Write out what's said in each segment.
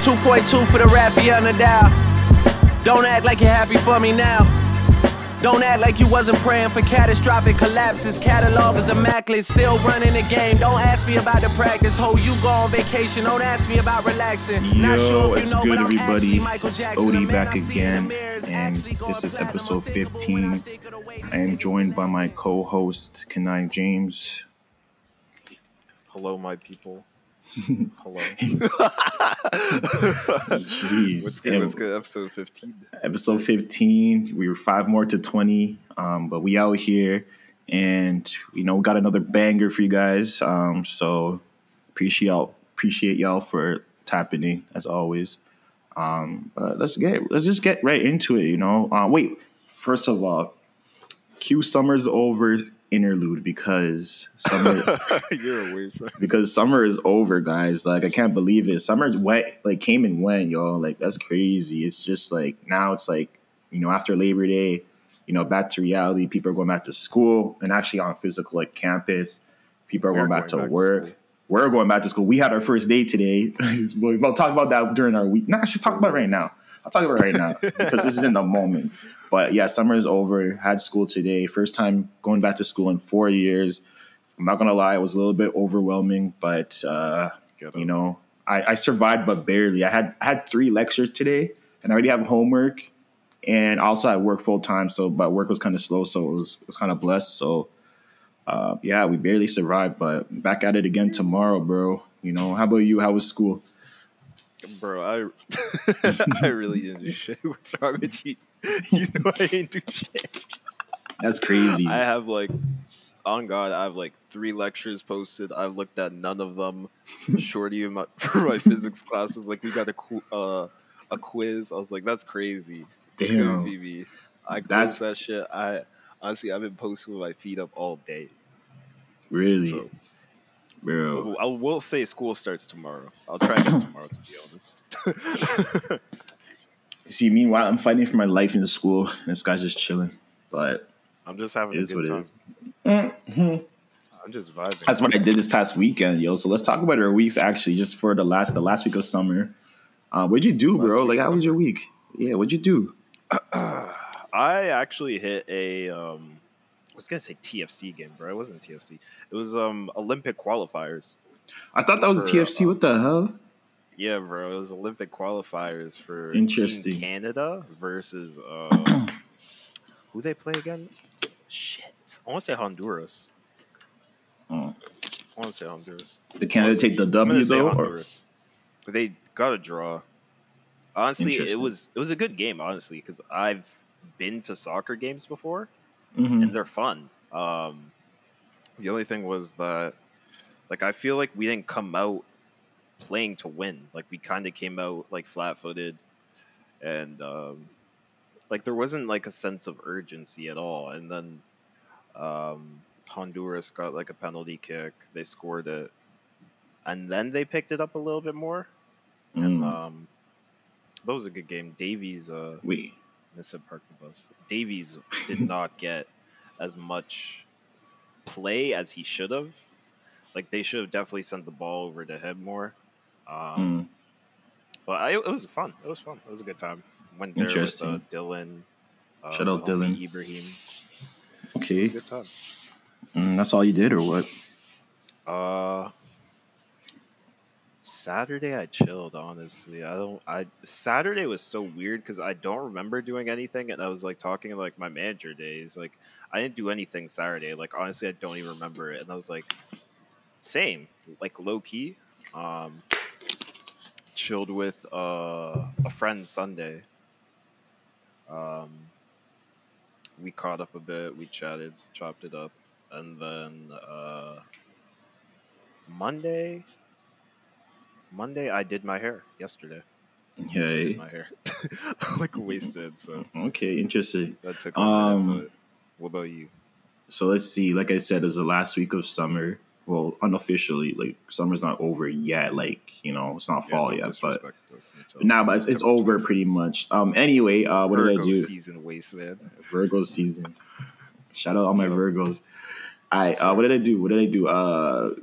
2.2 for the Rafael Nadal. Don't act like you're happy for me now. Don't act like you wasn't praying for catastrophic collapses. Catalog is immaculate, still running the game. Don't ask me about the practice. Ho, you go on vacation. Don't ask me about relaxing. Not Yo, sure it's you know, good, everybody. Odie back again, and this is episode 15. I am joined by my co-host Kenai James. Hello, my people. Hello. Jeez. What's good? What's good? Episode 15. Episode 15. We were five more to 20. Um, but we out here and you know, got another banger for you guys. Um, so appreciate y'all appreciate y'all for tapping in as always. Um, but let's get let's just get right into it, you know. Uh, wait, first of all, Q Summers over interlude because summer you're away from because summer is over, guys. Like I can't believe it. Summer's wet, like came and went, y'all. Like that's crazy. It's just like now it's like you know after Labor Day, you know back to reality. People are going back to school and actually on physical like campus. People are going, back, going to back work. To We're going back to school. We had our first day today. we'll talk about that during our week. Nah, let's just talk about right now. I'll talk about it right now because this is in the moment. But yeah, summer is over. Had school today. First time going back to school in four years. I'm not gonna lie, it was a little bit overwhelming, but uh, you know, I, I, survived, but barely. I had I had three lectures today, and I already have homework, and also I work full time. So, but work was kind of slow, so it was it was kind of blessed. So, uh, yeah, we barely survived, but back at it again tomorrow, bro. You know, how about you? How was school? Bro, I I really didn't do shit. What's wrong with you? You know I ain't do shit. That's crazy. I have like on God, I have like three lectures posted. I've looked at none of them. Shorty my, for my physics classes, like we got a uh, a quiz. I was like, that's crazy. Damn, BB. I closed that shit. I honestly, I've been posting with my feet up all day. Really? So, Bro. I will say school starts tomorrow. I'll try again tomorrow, to be honest. See, meanwhile, I'm fighting for my life in school, and this guy's just chilling. But I'm just having a good time. Mm-hmm. I'm just vibing. That's what I did this past weekend, yo. So let's talk about our weeks actually, just for the last the last week of summer. Uh, what'd you do, bro? Like, how was your week? Yeah, what'd you do? I actually hit a um, was gonna say TFC game, bro. It wasn't TFC. It was um Olympic qualifiers. I thought that was for, TFC. Uh, what the hell? Yeah, bro. It was Olympic qualifiers for Interesting. Canada versus uh, who they play again? Shit, I want to say Honduras. Oh. I want to say Honduras. Did Canada take the W though? Honduras. Or? They got a draw. Honestly, it was it was a good game. Honestly, because I've been to soccer games before, mm-hmm. and they're fun. Um, the only thing was that, like, I feel like we didn't come out playing to win. Like, we kind of came out like flat-footed, and um, like there wasn't like a sense of urgency at all. And then um, Honduras got like a penalty kick. They scored it, and then they picked it up a little bit more. Mm. And um, that was a good game. Davies. Uh, we Park bus. Davies did not get as much play as he should have. Like they should have definitely sent the ball over to him more. Um, mm. But I, it was fun. It was fun. It was a good time. Went there with uh, Dylan. Uh, Shout out Dylan. Ibrahim. Okay. Good time. Mm, that's all you did, or what? Uh, Saturday I chilled honestly. I don't I Saturday was so weird cuz I don't remember doing anything and I was like talking like my manager days like I didn't do anything Saturday. Like honestly I don't even remember it and I was like same, like low key. Um chilled with uh, a friend Sunday. Um we caught up a bit, we chatted, chopped it up and then uh Monday Monday, I did my hair yesterday. Hey, my hair like wasted. So okay, interesting. That took um, what about you? So let's see. Like I said, it's the last week of summer. Well, unofficially, like summer's not over yet. Like you know, it's not fall yet, but now, nah, but it's, it's over pretty much. Um. Anyway, uh, what Virgo did I do? Season waste, man. Virgo season. Shout out all my Virgos. I uh, what did I do? What did I do? Uh,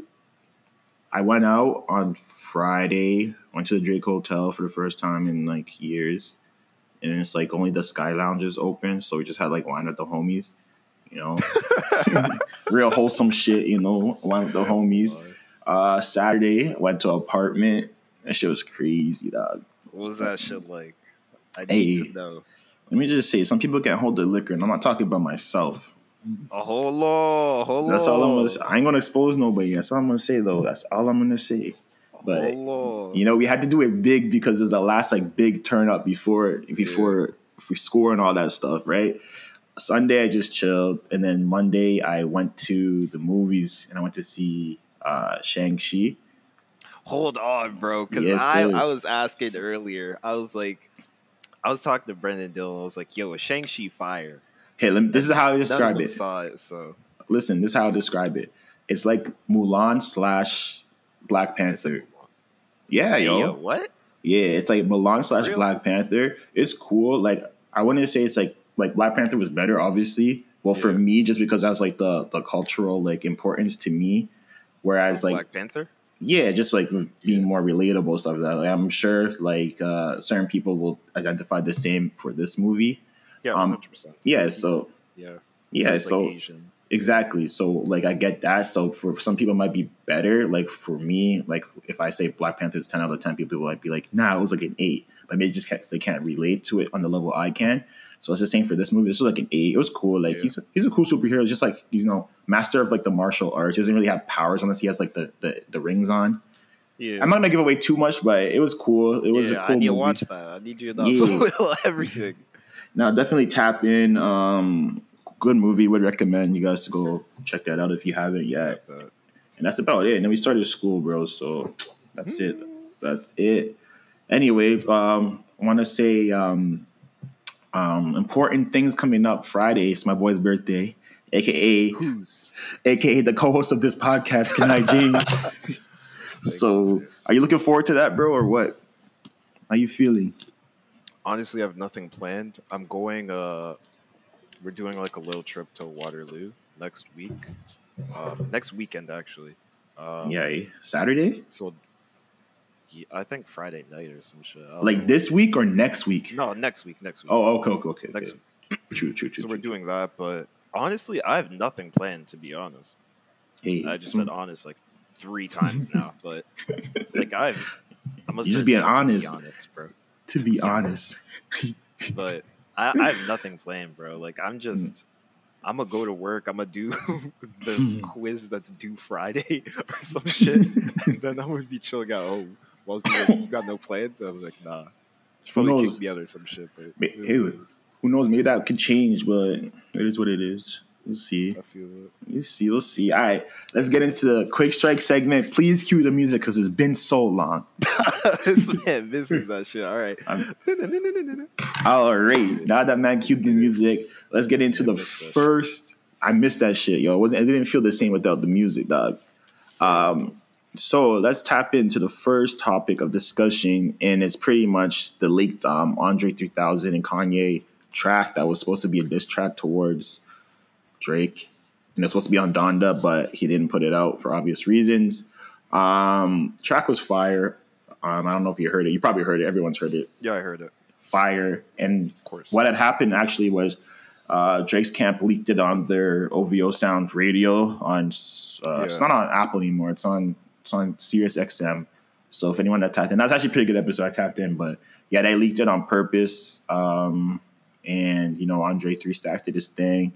I went out on Friday Went to the Drake Hotel for the first time in like years, and it's like only the Sky Lounge is open, so we just had like wine with the homies. You know, real wholesome shit. You know, wine with the homies. Uh, Saturday went to apartment. That shit was crazy, dog. What was that shit like? I need Hey. to know. Let me just say, some people can't hold their liquor, and I'm not talking about myself. A hold on, hold That's all I'm gonna say. I ain't gonna expose nobody. That's all I'm gonna say, though. That's all I'm gonna say. But you know, we had to do it big because it's the last like big turn up before before for score and all that stuff, right? Sunday I just chilled, and then Monday I went to the movies and I went to see uh Shang Chi. Hold on, bro. Because Yes, I. I was asking earlier. I was like, I was talking to Brendan Dillon. I was like, yo, is Shang-Chi fire? Okay, let me, this is how I describe it. saw it, so. Listen, this is how I describe it. It's like Mulan slash Black Panther. Yeah, Hey, yo. yo, what? Yeah, it's like Mulan slash Really? Black Panther. It's cool. Like I wouldn't say it's like like Black Panther was better, obviously. Well, for me, just because that's like the the cultural like importance to me. Whereas like Black Panther? yeah, just like being more relatable stuff like that. Like, I'm sure like uh certain people will identify the same for this movie. Yeah, Um, 100%. Yeah, so yeah. yeah, It's, like, so Asian. Exactly. So like I get that. So for some people it might be better. Like for me, like if I say Black Panther is ten out of ten, people might be like, nah, it was like an eight. But maybe just can't, they can't relate to it on the level I can. So it's the same for this movie. This was like an eight. It was cool. Like Yeah. he's he's a cool superhero, just like you know, master of like the martial arts. He doesn't really have powers unless he has like the the, the rings on. Yeah. I'm not gonna give away too much, but it was cool. It was yeah, a cool I need to watch that. I need you to Yeah. everything. Now definitely tap in. Um, good movie. Would recommend you guys to go check that out if you haven't yet. And that's about it. And then we started school, bro. So that's it. That's it. Anyway, um, I want to say um, um, important things coming up Friday. It's my boy's birthday, aka Who's? aka the co-host of this podcast, Kenai James. so, are you looking forward to that, bro, or what? How you feeling? Honestly, I have nothing planned. I'm going. Uh, we're doing like a little trip to Waterloo next week. Um, next weekend, actually. Um, Yeah, eh? Saturday, So, yeah, I think Friday night or some shit. Like this week or next week? No, next week. Next week. Oh, okay, okay, okay. next okay. week. True, true, true. So we're true, doing that, but honestly, I have nothing planned. To be honest, Hey, I just said honest like three times now, but like I've. I must You just being to be honest. honest, bro. To be honest. but I, I have nothing planned, bro. Like Mm. I'm just, I'm gonna go to work. I'm gonna do this Mm. quiz that's due Friday or some shit, and then I'm gonna be chilling at home. Well, like, you got no plans? I was like, nah. Who probably knows? kick me out or some shit. But Ma- it is hey, what it is. Who knows? Maybe that could change, but it is what it is. We'll see. I feel it. We'll see. We'll see. All right, let's get into the quick strike segment. Please cue the music because it's been so long. this man misses that shit. All right. all right. now that man cued the music, let's get into Yeah, the missed that shit. first. I missed that shit, yo. It wasn't. It didn't feel the same without the music, dog. Um, so let's tap into the first topic of discussion, and it's pretty much the leaked um, Andre 3000 and Kanye track that was supposed to be a diss track towards Drake. And it's supposed to be on Donda, but he didn't put it out for obvious reasons. Um, track was fire. Um, I don't know if you heard it. You probably heard it. Everyone's heard it. yeah, I heard it. Fire. And Of course. what had happened actually was uh, Drake's camp leaked it on their OVO Sound radio on. Uh, It's not on Apple anymore. It's on it's on Sirius XM. So if anyone that tapped in, that's actually a pretty good episode. I tapped in, but yeah, they leaked it on purpose. Um, and you know, Andre Three Stacks did his thing.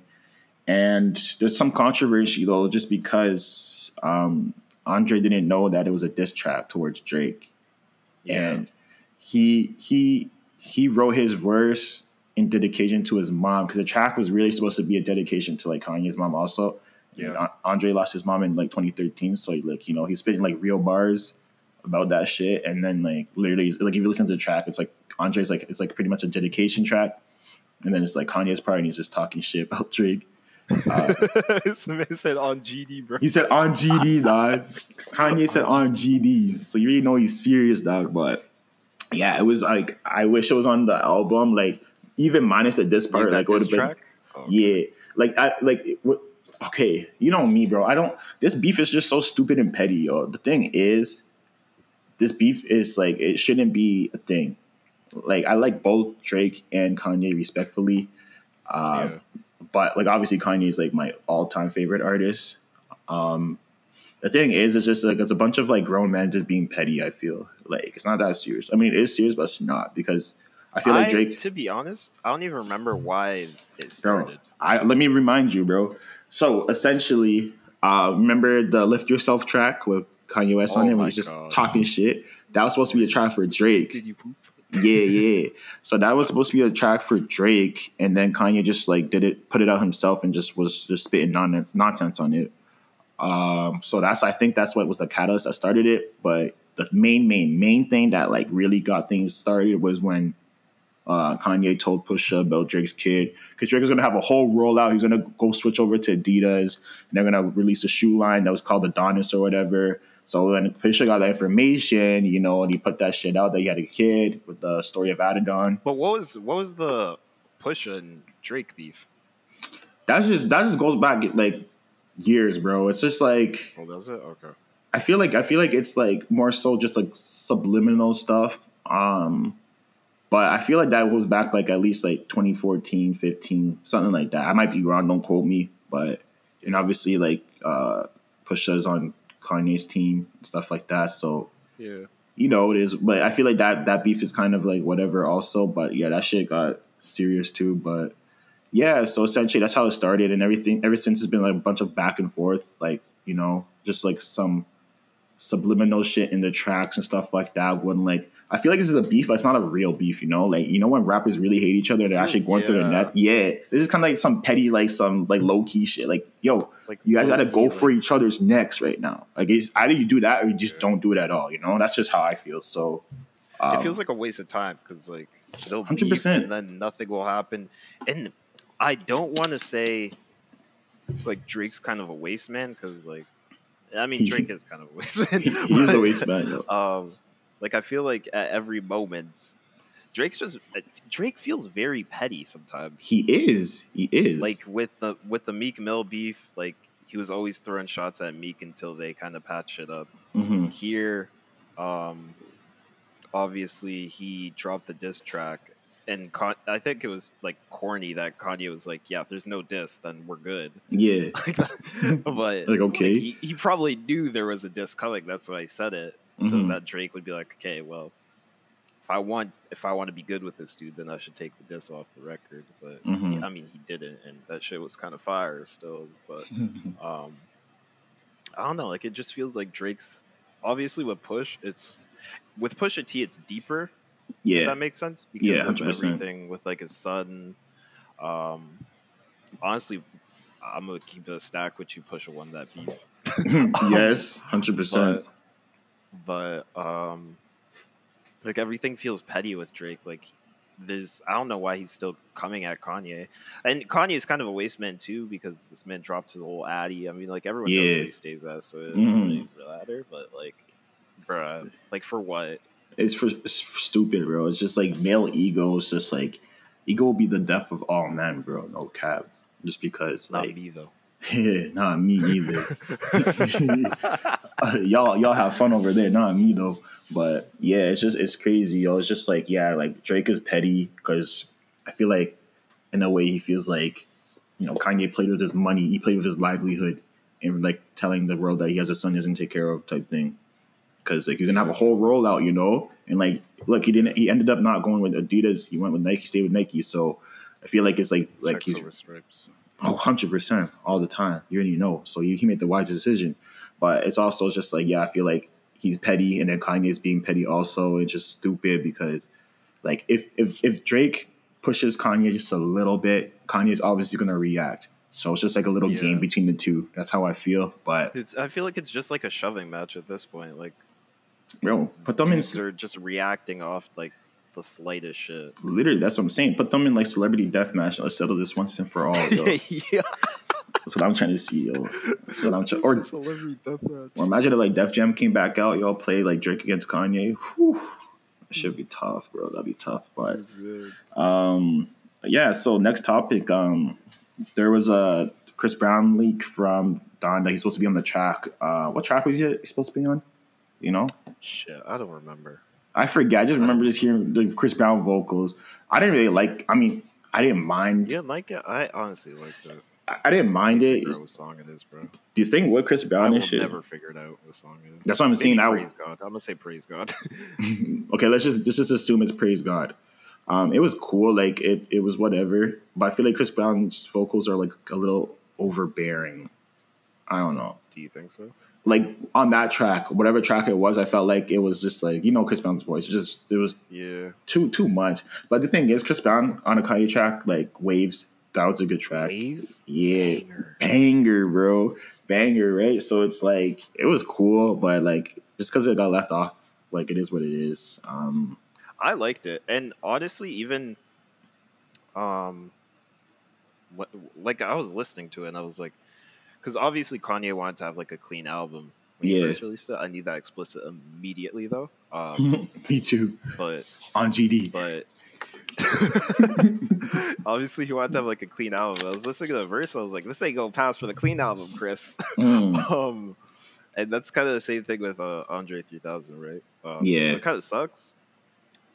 And there's some controversy though, just because um, Andre didn't know that it was a diss track towards Drake Yeah. and he he he wrote his verse in dedication to his mom because the track was really supposed to be a dedication to like Kanye's mom also. Yeah. And Andre lost his mom in like 2013, so he, like you know he's spitting like real bars about that shit, and then like literally like if you listen to the track, it's like Andre's like it's like pretty much a dedication track, and then it's like Kanye's part and he's just talking shit about Drake. this man said on GD, bro. He said on GD, dog. Kanye said on GD. So you really know he's serious, dog. But yeah, it was like I wish it was on the album. Like even minus the diss part, like would have been track? Oh, yeah. Like I like it okay, you know me, bro. I don't. This beef is just so stupid and petty, yo. The thing is, this beef is like it shouldn't be a thing. Like I like both Drake and Kanye respectfully, uh, Yeah. But like obviously Kanye is like my all time favorite artist. Um, the thing is, it's just like it's a bunch of like grown men just being petty. I feel like it's not that serious. I mean, it is serious, but it's not because I feel like I- Drake. to be honest, I don't even remember why it Bro, started. I let me remind you, bro. So essentially, uh, remember the "Lift Yourself" track with Kanye West on Oh it, when he's just God. talking shit. That was supposed to be a track for Drake. Yeah, yeah. So that was supposed to be a track for Drake, and then Kanye just like did it, put it out himself, and just was just spitting non- nonsense on it. Um, so that's I think that's what was the catalyst that started it. But the main, main, main thing that like really got things started was when uh, Kanye told Pusha about Drake's kid because Drake was gonna have a whole rollout. He's gonna go switch over to Adidas, and they're gonna release a shoe line that was called Adonis or whatever. So when Pusha got that information, you know, and he put that shit out that he had a kid with the story of Adidon. But what was what was the Pusha and Drake beef? That's just that just goes back like years, bro. It's just like Oh, does it? Okay. I feel like I feel like it's like more so just like subliminal stuff. Um but I feel like that goes back like at least like 2014, 15, something like that. I might be wrong, don't quote me, but and obviously like uh Pusha's on Kanye's team and stuff like that. So Yeah. you know it is but i feel like that that beef is kind of like whatever also but yeah that shit got serious too but yeah so essentially that's how it started and everything ever since it's been like a bunch of back and forth like you know just like some subliminal shit in the tracks and stuff like that when like i feel like this is a beef but it's not a real beef you know like you know when rappers really hate each other they're actually going through the Yeah. net yeah this is kind of like some petty like some like low-key shit like yo Like you guys got to low-key, go for each other's necks right now. Like it's either you do that or you just don't do it at all. You know, that's just how I feel. So um, it feels like a waste of time because like they'll 100%. beef and then nothing will happen. And I don't want to say like Drake's kind of a waste man because like I mean Drake is kind of a waste man. he's a waste man. Um, like I feel like at every moment, Drake's just Drake feels very petty sometimes. He is. He is. like with the with the Meek Mill beef, like he was always throwing shots at Meek until they kind of patched it up. hmm Here, um, obviously he dropped the diss track, and Con- I think it was like corny that Kanye was like, "Yeah, if there's no diss, then we're good." yeah. But Like, okay. he, he probably knew there was a diss coming. That's why he said it, so Mhm. that Drake would be like, "Okay, well." If I want, if I want to be good with this dude, then I should take the diss off the record. But Mhm. I mean, he didn't, and that shit was kind of fire still. But um, I don't know. Like it just feels like Drake's obviously with Push. It's with Pusha T. It's deeper. If yeah. that makes sense because Yeah, of 100%. everything with like his son. Um, honestly, I'm gonna keep a stack with you. Pusha won that beef, yes. Hundred percent. But um, like everything feels petty with Drake. Like there's I don't know why he's still coming at Kanye, and Kanye is kind of a waste man too because this man dropped his whole Addy. I mean, like everyone knows Yeah. where he stays at, so it Mhm. doesn't really matter. But like, bruh, like for what? It's for it's for stupid, bro. It's just like male ego. It's just like ego will be the death of all men, bro. No cap. Just because, Not like, me though. yeah, not me either. Y'all y'all have fun over there, not me though. But yeah, it's just it's crazy, yo. It's just like yeah, like Drake is petty because I feel like in a way he feels like you know Kanye played with his money, he played with his livelihood, and like telling the world that he has a son he doesn't take care of type thing. Because like he's gonna have a whole rollout, you know, and like look, he didn't. He ended up not going with Adidas. He went with Nike. Stayed with Nike. So I feel like it's like like Checks he's over stripes. Oh, 100% all the time. You already know. So he, he made the wise decision. But it's also just like, yeah, I feel like he's petty and then Kanye is being petty also. It's just stupid because, like, if, if, if Drake pushes Kanye just a little bit, Kanye's obviously going to react. So it's just like a little Yeah. game between the two. That's how I feel. But, It's. I feel like it's just like a shoving match at this point. Like bro, put them in. are just reacting off like the slightest shit. Literally, that's what I'm saying. Put them in like celebrity death match. Let's settle this once and for all. Yeah. That's what I'm trying to see, yo. That's what I'm trying. Or celebrity deathmatch. Or imagine if like Def Jam came back out, y'all play like Drake against Kanye. Whew. That should be tough, bro. That'd be tough. But um yeah, so next topic. Um there was a Chris Brown leak from Don that he's supposed to be on the track. Uh what track was he supposed to be on? You know, Shit, I don't remember. I forget. I just remember just hearing the Chris Brown vocals. I didn't really like. I mean, I didn't mind. You didn't like it? I honestly liked it. I, I didn't mind it. What song it is, bro. Do you think what Chris I Brown will and shit? never figure it out what song it is. That's what I'm Maybe saying. I- Praise God. I'm gonna say praise God. okay, let's just let's just assume it's praise God. Um, it was cool, like it it was whatever. But I feel like Chris Brown's vocals are like a little overbearing. I don't know. Do you think so? Like on that track, whatever track it was, I felt like it was just like you know Chris Brown's voice. It just it was Yeah. too too much. But the thing is, Chris Brown on a Kanye track like Waves, that was a good track. Waves. Yeah, Banger. banger, bro, banger, right? So it's like it was cool, but like just because it got left off, like it is what it is. Um, I liked it, and honestly, even um, what like I was listening to it, and I was like, because obviously Kanye wanted to have like a clean album when he first released it. I need that explicit immediately though. Um, me too. but On GD, but obviously he wanted to have like a clean album. I was listening to the verse, I was like, this ain't gonna pass for the clean album, Chris. Mm, um, and that's kind of the same thing with uh, Andre 3000, right? Um, Yeah. So it kind of sucks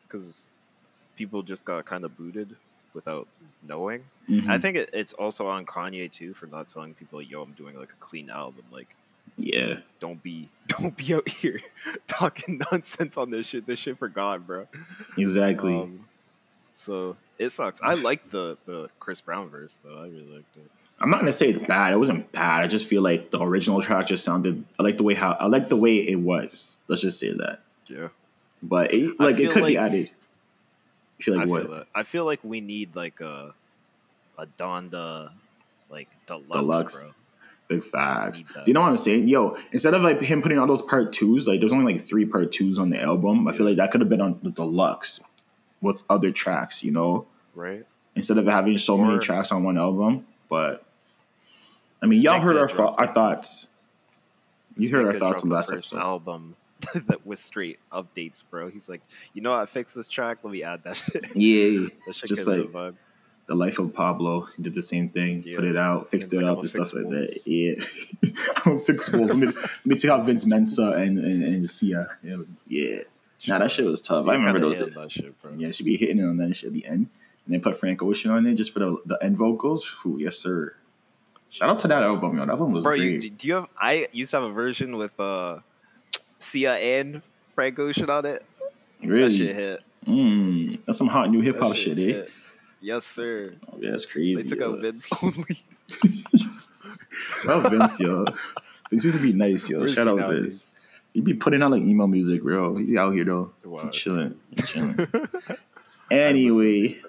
because people just got kind of booted without knowing. mhm. I think it, it's also on Kanye too for not telling people, "Yo, I'm doing like a clean album." Like, yeah, don't be, don't be out here talking nonsense on this shit. This shit for God, bro. exactly. Um, so it sucks. I like the the Chris Brown verse though. I really liked it. I'm not gonna say it's bad. It wasn't bad. I just feel like the original track just sounded. I like the way how I like the way it was. Let's just say that. Yeah. But it, like it could be added. You feel like I what? feel. I feel like we need like a a Donda like deluxe, Deluxe. bro. Big facts. Do you know what I'm saying? Yo, instead of like him putting all those part twos, like there's only like three part twos on the album. I feel like that could have been on the deluxe with other tracks, you know? Right? Instead of having so many tracks on one album. But I mean, y'all heard our, our thoughts. You heard our thoughts on the last episode. album that was straight updates, bro. He's like, you know, what? I fixed this track. Let me add that shit. Yeah, that shit just like the the life of Pablo he did the same thing. Yeah. Put it out, fixed it like, up, and stuff like wolves. that. Yeah, I'm fix wolves. Let me, let me take out Vince Mensa and and, and Sia. Yeah, yeah. Nah, that shit was tough. I remember those. that shit, bro. Yeah, she be hitting it on that shit at the end, and then put Frank Ocean on it just for the the end vocals. Ooh, yes, sir. Shout out to that album, yo. That album was Bro, great. you, do you have? I used to have a version with uh, Sia and Frank Ocean on it. That really? shit hit. Mm, that's some hot new hip hop shit, eh? Yes, sir. Oh, yeah, that's crazy. They took yo. out Vince only. Shout out Vince, yo. Vince used to be nice, yo. Where's Shout out? Vince. He be putting out like emo music, bro. He out here though. Wow. He chilling. He chilling. anyway,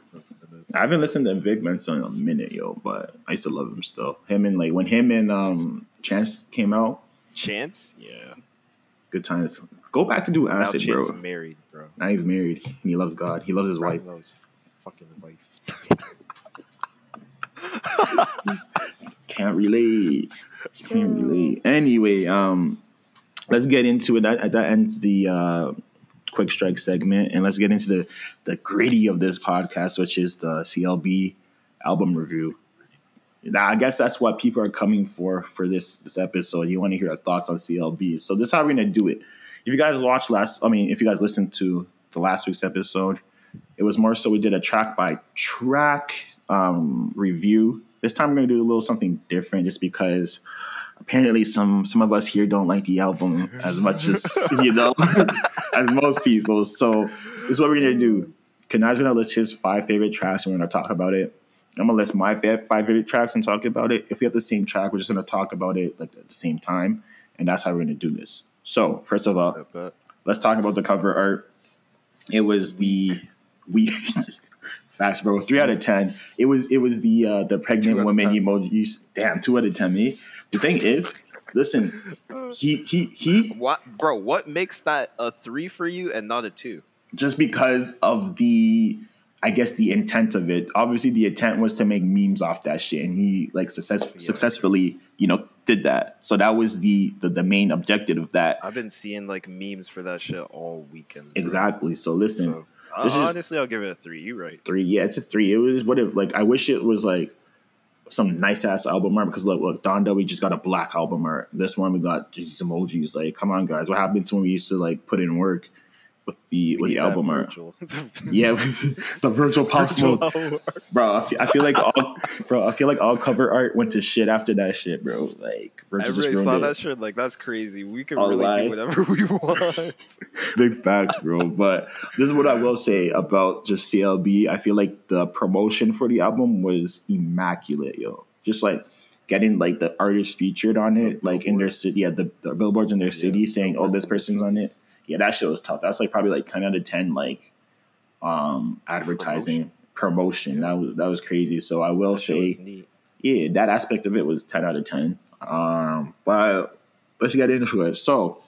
I haven't listened to Vic Mensa in a minute, yo, but I used to love him still. Him and like when him and um Chance came out, Chance, yeah. Good times. Go back to do Now acid, Chance bro. married, bro. Now he's married and he loves God. He loves his wife. Bro loves fucking wife. Can't relate. Can't relate. Anyway, um, let's get into it. That that ends the uh, quick strike segment, and let's get into the the gritty of this podcast, which is the CLB album review. Now, I guess that's what people are coming for for this this episode. You want to hear our thoughts on CLB. So this is how we're gonna do it. If you guys watched last, I mean, if you guys listened to the last week's episode, it was more so we did a track by track um, review. This time we're gonna do a little something different, just because apparently some some of us here don't like the album as much as you know as most people. So this is what we're gonna do. Kanai's gonna list his five favorite tracks and we're gonna talk about it. I'm gonna list my five favorite tracks and talk about it. If we have the same track, we're just gonna talk about it like at the same time, and that's how we're gonna do this. So first of all, let's talk about the cover art. It was the we facts, bro. Three out of ten. It was it was the uh, the pregnant woman emoji. Damn, two out of ten. Me. The thing is, listen, he he he. what, bro? What makes that a three for you and not a two? Just because of the, I guess the intent of it. Obviously, the intent was to make memes off that shit, and he like success, successfully, you know, did that. So that was the the, the main objective of that. I've been seeing like memes for that shit all weekend. bro. Exactly. So listen. So uh, This is- honestly, I'll give it a three. You right? three. Yeah, it's a three. It was what if like I wish it was like some nice ass album art because look, look, Donda, we just got a black album art. This one we got just emojis. Like, come on, guys, what happened to when we used to like put in work with the with the album art? yeah, the Virgil pop smoke, bro. I feel, I feel like all, bro. I feel like all cover art went to shit after that shit, bro. Like, Virgil everybody saw it. that shit. Like, that's crazy. We can all really lie. do whatever we want. Big facts, bro. But this is what I will say about just CLB. I feel like the promotion for the album was immaculate, yo. Just like getting like the artists featured on it, like in their city, yeah, the, the billboards in their city yeah, saying, "Oh, this person's on it." Yeah, that shit was tough. That's like probably like ten out of ten, like um advertising promotion. promotion. That was that was crazy. So I will that say, yeah, that aspect of it was ten out of ten. Um, but let's get into it. So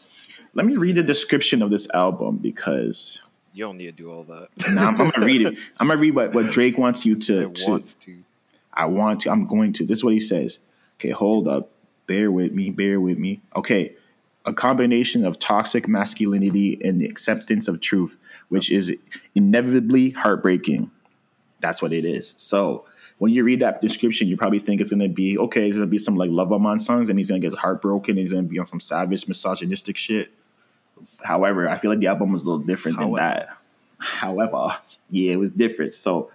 let me read the description of this album because you don't need to do all that. nah, I'm, I'm, gonna read it. I'm gonna read what, what Drake wants you to, to. Wants to. I want to. I'm going to. This is what he says. Okay, hold up. Bear with me. Bear with me. Okay. A combination of toxic masculinity and the acceptance of truth, which is inevitably heartbreaking. That's what it is. So when you read that description, you probably think it's gonna be okay. It's gonna be some like Love on songs, and he's gonna get heartbroken. He's gonna be on some savage, misogynistic shit. However, I feel like the album was a little different However. than that. However, yeah, it was different. So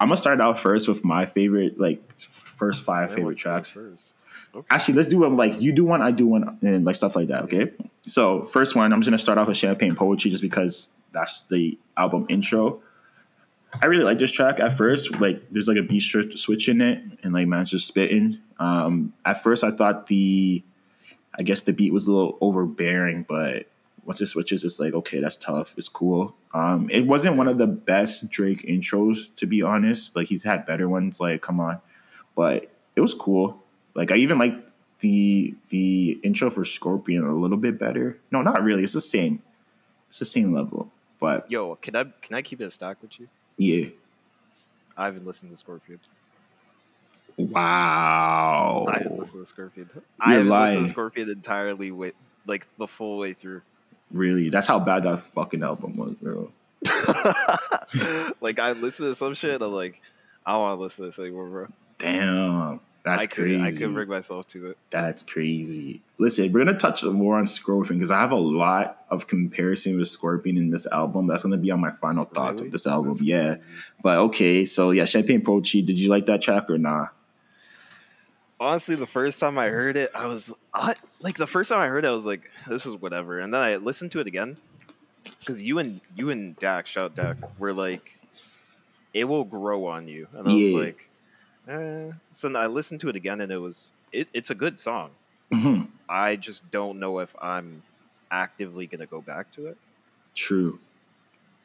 I'm gonna start out first with my favorite, like first five yeah, favorite tracks. First? Okay. Actually, let's do them like you do one, I do one, and like stuff like that. Okay. So first one, I'm just gonna start off with Champagne Poetry, just because that's the album intro. I really like this track at first. Like, there's like a beat switch in it, and like man's just spitting. Um, at first, I thought the, I guess the beat was a little overbearing, but once it switches, it's like okay, that's tough. It's cool. Um, it wasn't one of the best Drake intros, to be honest. Like he's had better ones. Like come on, but it was cool. Like I even like the the intro for Scorpion a little bit better. No, not really. It's the same. It's the same level. But yo, can I can I keep it a stack with you? Yeah. I haven't listened to Scorpion. Wow. I haven't listened to Scorpion. You're I haven't lying. listened to Scorpion entirely with like the full way through. Really? That's how bad that fucking album was, bro. like I listened to some shit, I'm like, I don't want to listen to this anymore, bro. Damn. That's I crazy. I can bring myself to it. That's crazy. Listen, we're gonna touch more on Scorpion because I have a lot of comparison with Scorpion in this album. That's gonna be on my final thoughts really? of this album. That's yeah, but okay. So yeah, Champagne Poetry. Did you like that track or nah? Honestly, the first time I heard it, I was I, like, the first time I heard it, I was like, "This is whatever," and then I listened to it again because you and you and Dak, shout Dak, were like, "It will grow on you," and I yeah. was like Eh. So I listened to it again, and it was it, it's a good song. Mm-hmm. I just don't know if I'm actively gonna go back to it. True.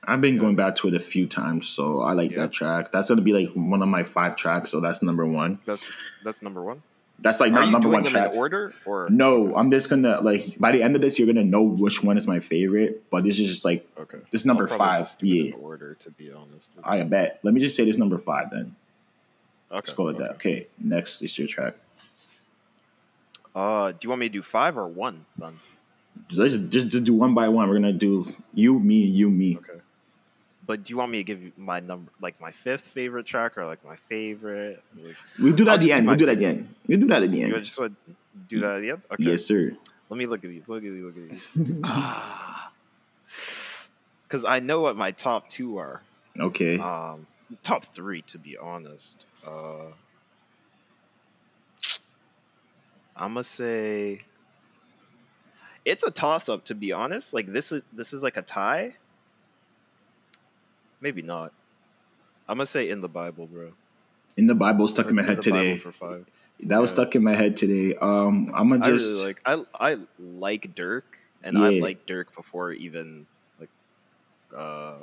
I've been going back to it a few times, so I like yeah. that track. That's gonna be like one of my five tracks, so that's number one. That's that's number one. That's like Are not number one track. order or no? I'm just gonna like by the end of this, you're gonna know which one is my favorite. But this is just like okay. This number five. yeah. order to be honest. I bet. Let me just say this number five then. Okay. Let's go with okay. that. Okay, next is your track. Uh, do you want me to do five or one? Then let's just, just do one by one. We're gonna do you, me, you, me. Okay. But do you want me to give you my number, like my fifth favorite track, or like my favorite? Like, we do that at the end. We do that at the end. We do that at the end. You just want do that at the end? Okay. Yes, sir. Let me look at these. Look at these. Look at these. ah, because I know what my top two are. Okay. Um, top three to be honest. Uh, I'm gonna say it's a toss up to be honest. Like this is this is like a tie. Maybe not. I'm gonna say in the Bible, bro. In the Bible stuck in my head today. That yeah. was stuck in my head today. Um, I'm gonna just I really like I I like Durk, and yeah. I like Durk before even like uh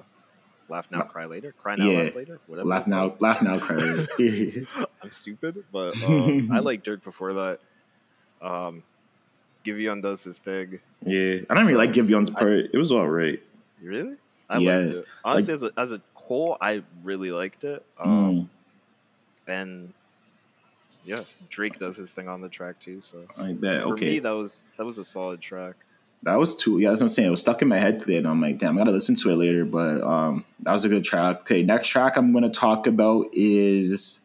Laugh now, cry later. Cry now, yeah. laugh later. Whatever. Laugh now, laugh now, cry later. I'm stupid, but um, I like Durk before that. Um, Giveon does his thing. Yeah, I don't so, really like Giveon's part. I, it was all right. Really? I yeah. liked it. Honestly, like, as a as a whole, I really liked it. Um, mm. And yeah, Drake does his thing on the track too. So I bet. For okay. me, that was that was a solid track that was too. Yeah, that's what I'm saying. It was stuck in my head today, and I'm like, damn, I gotta listen to it later. But um, that was a good track. Okay, next track I'm gonna talk about is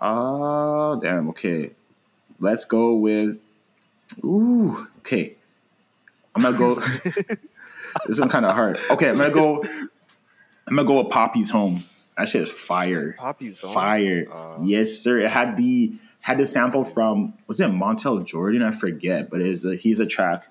Oh damn. Okay, let's go with. Ooh. Okay. I'm gonna go. this is kind of hard. Okay, I'm gonna go. I'm gonna go with Poppy's Home. That shit is fire. Poppy's Home? Fire. Uh, yes, sir. It had the had the sample from was it Montel Jordan? I forget, but it's a, he's a track.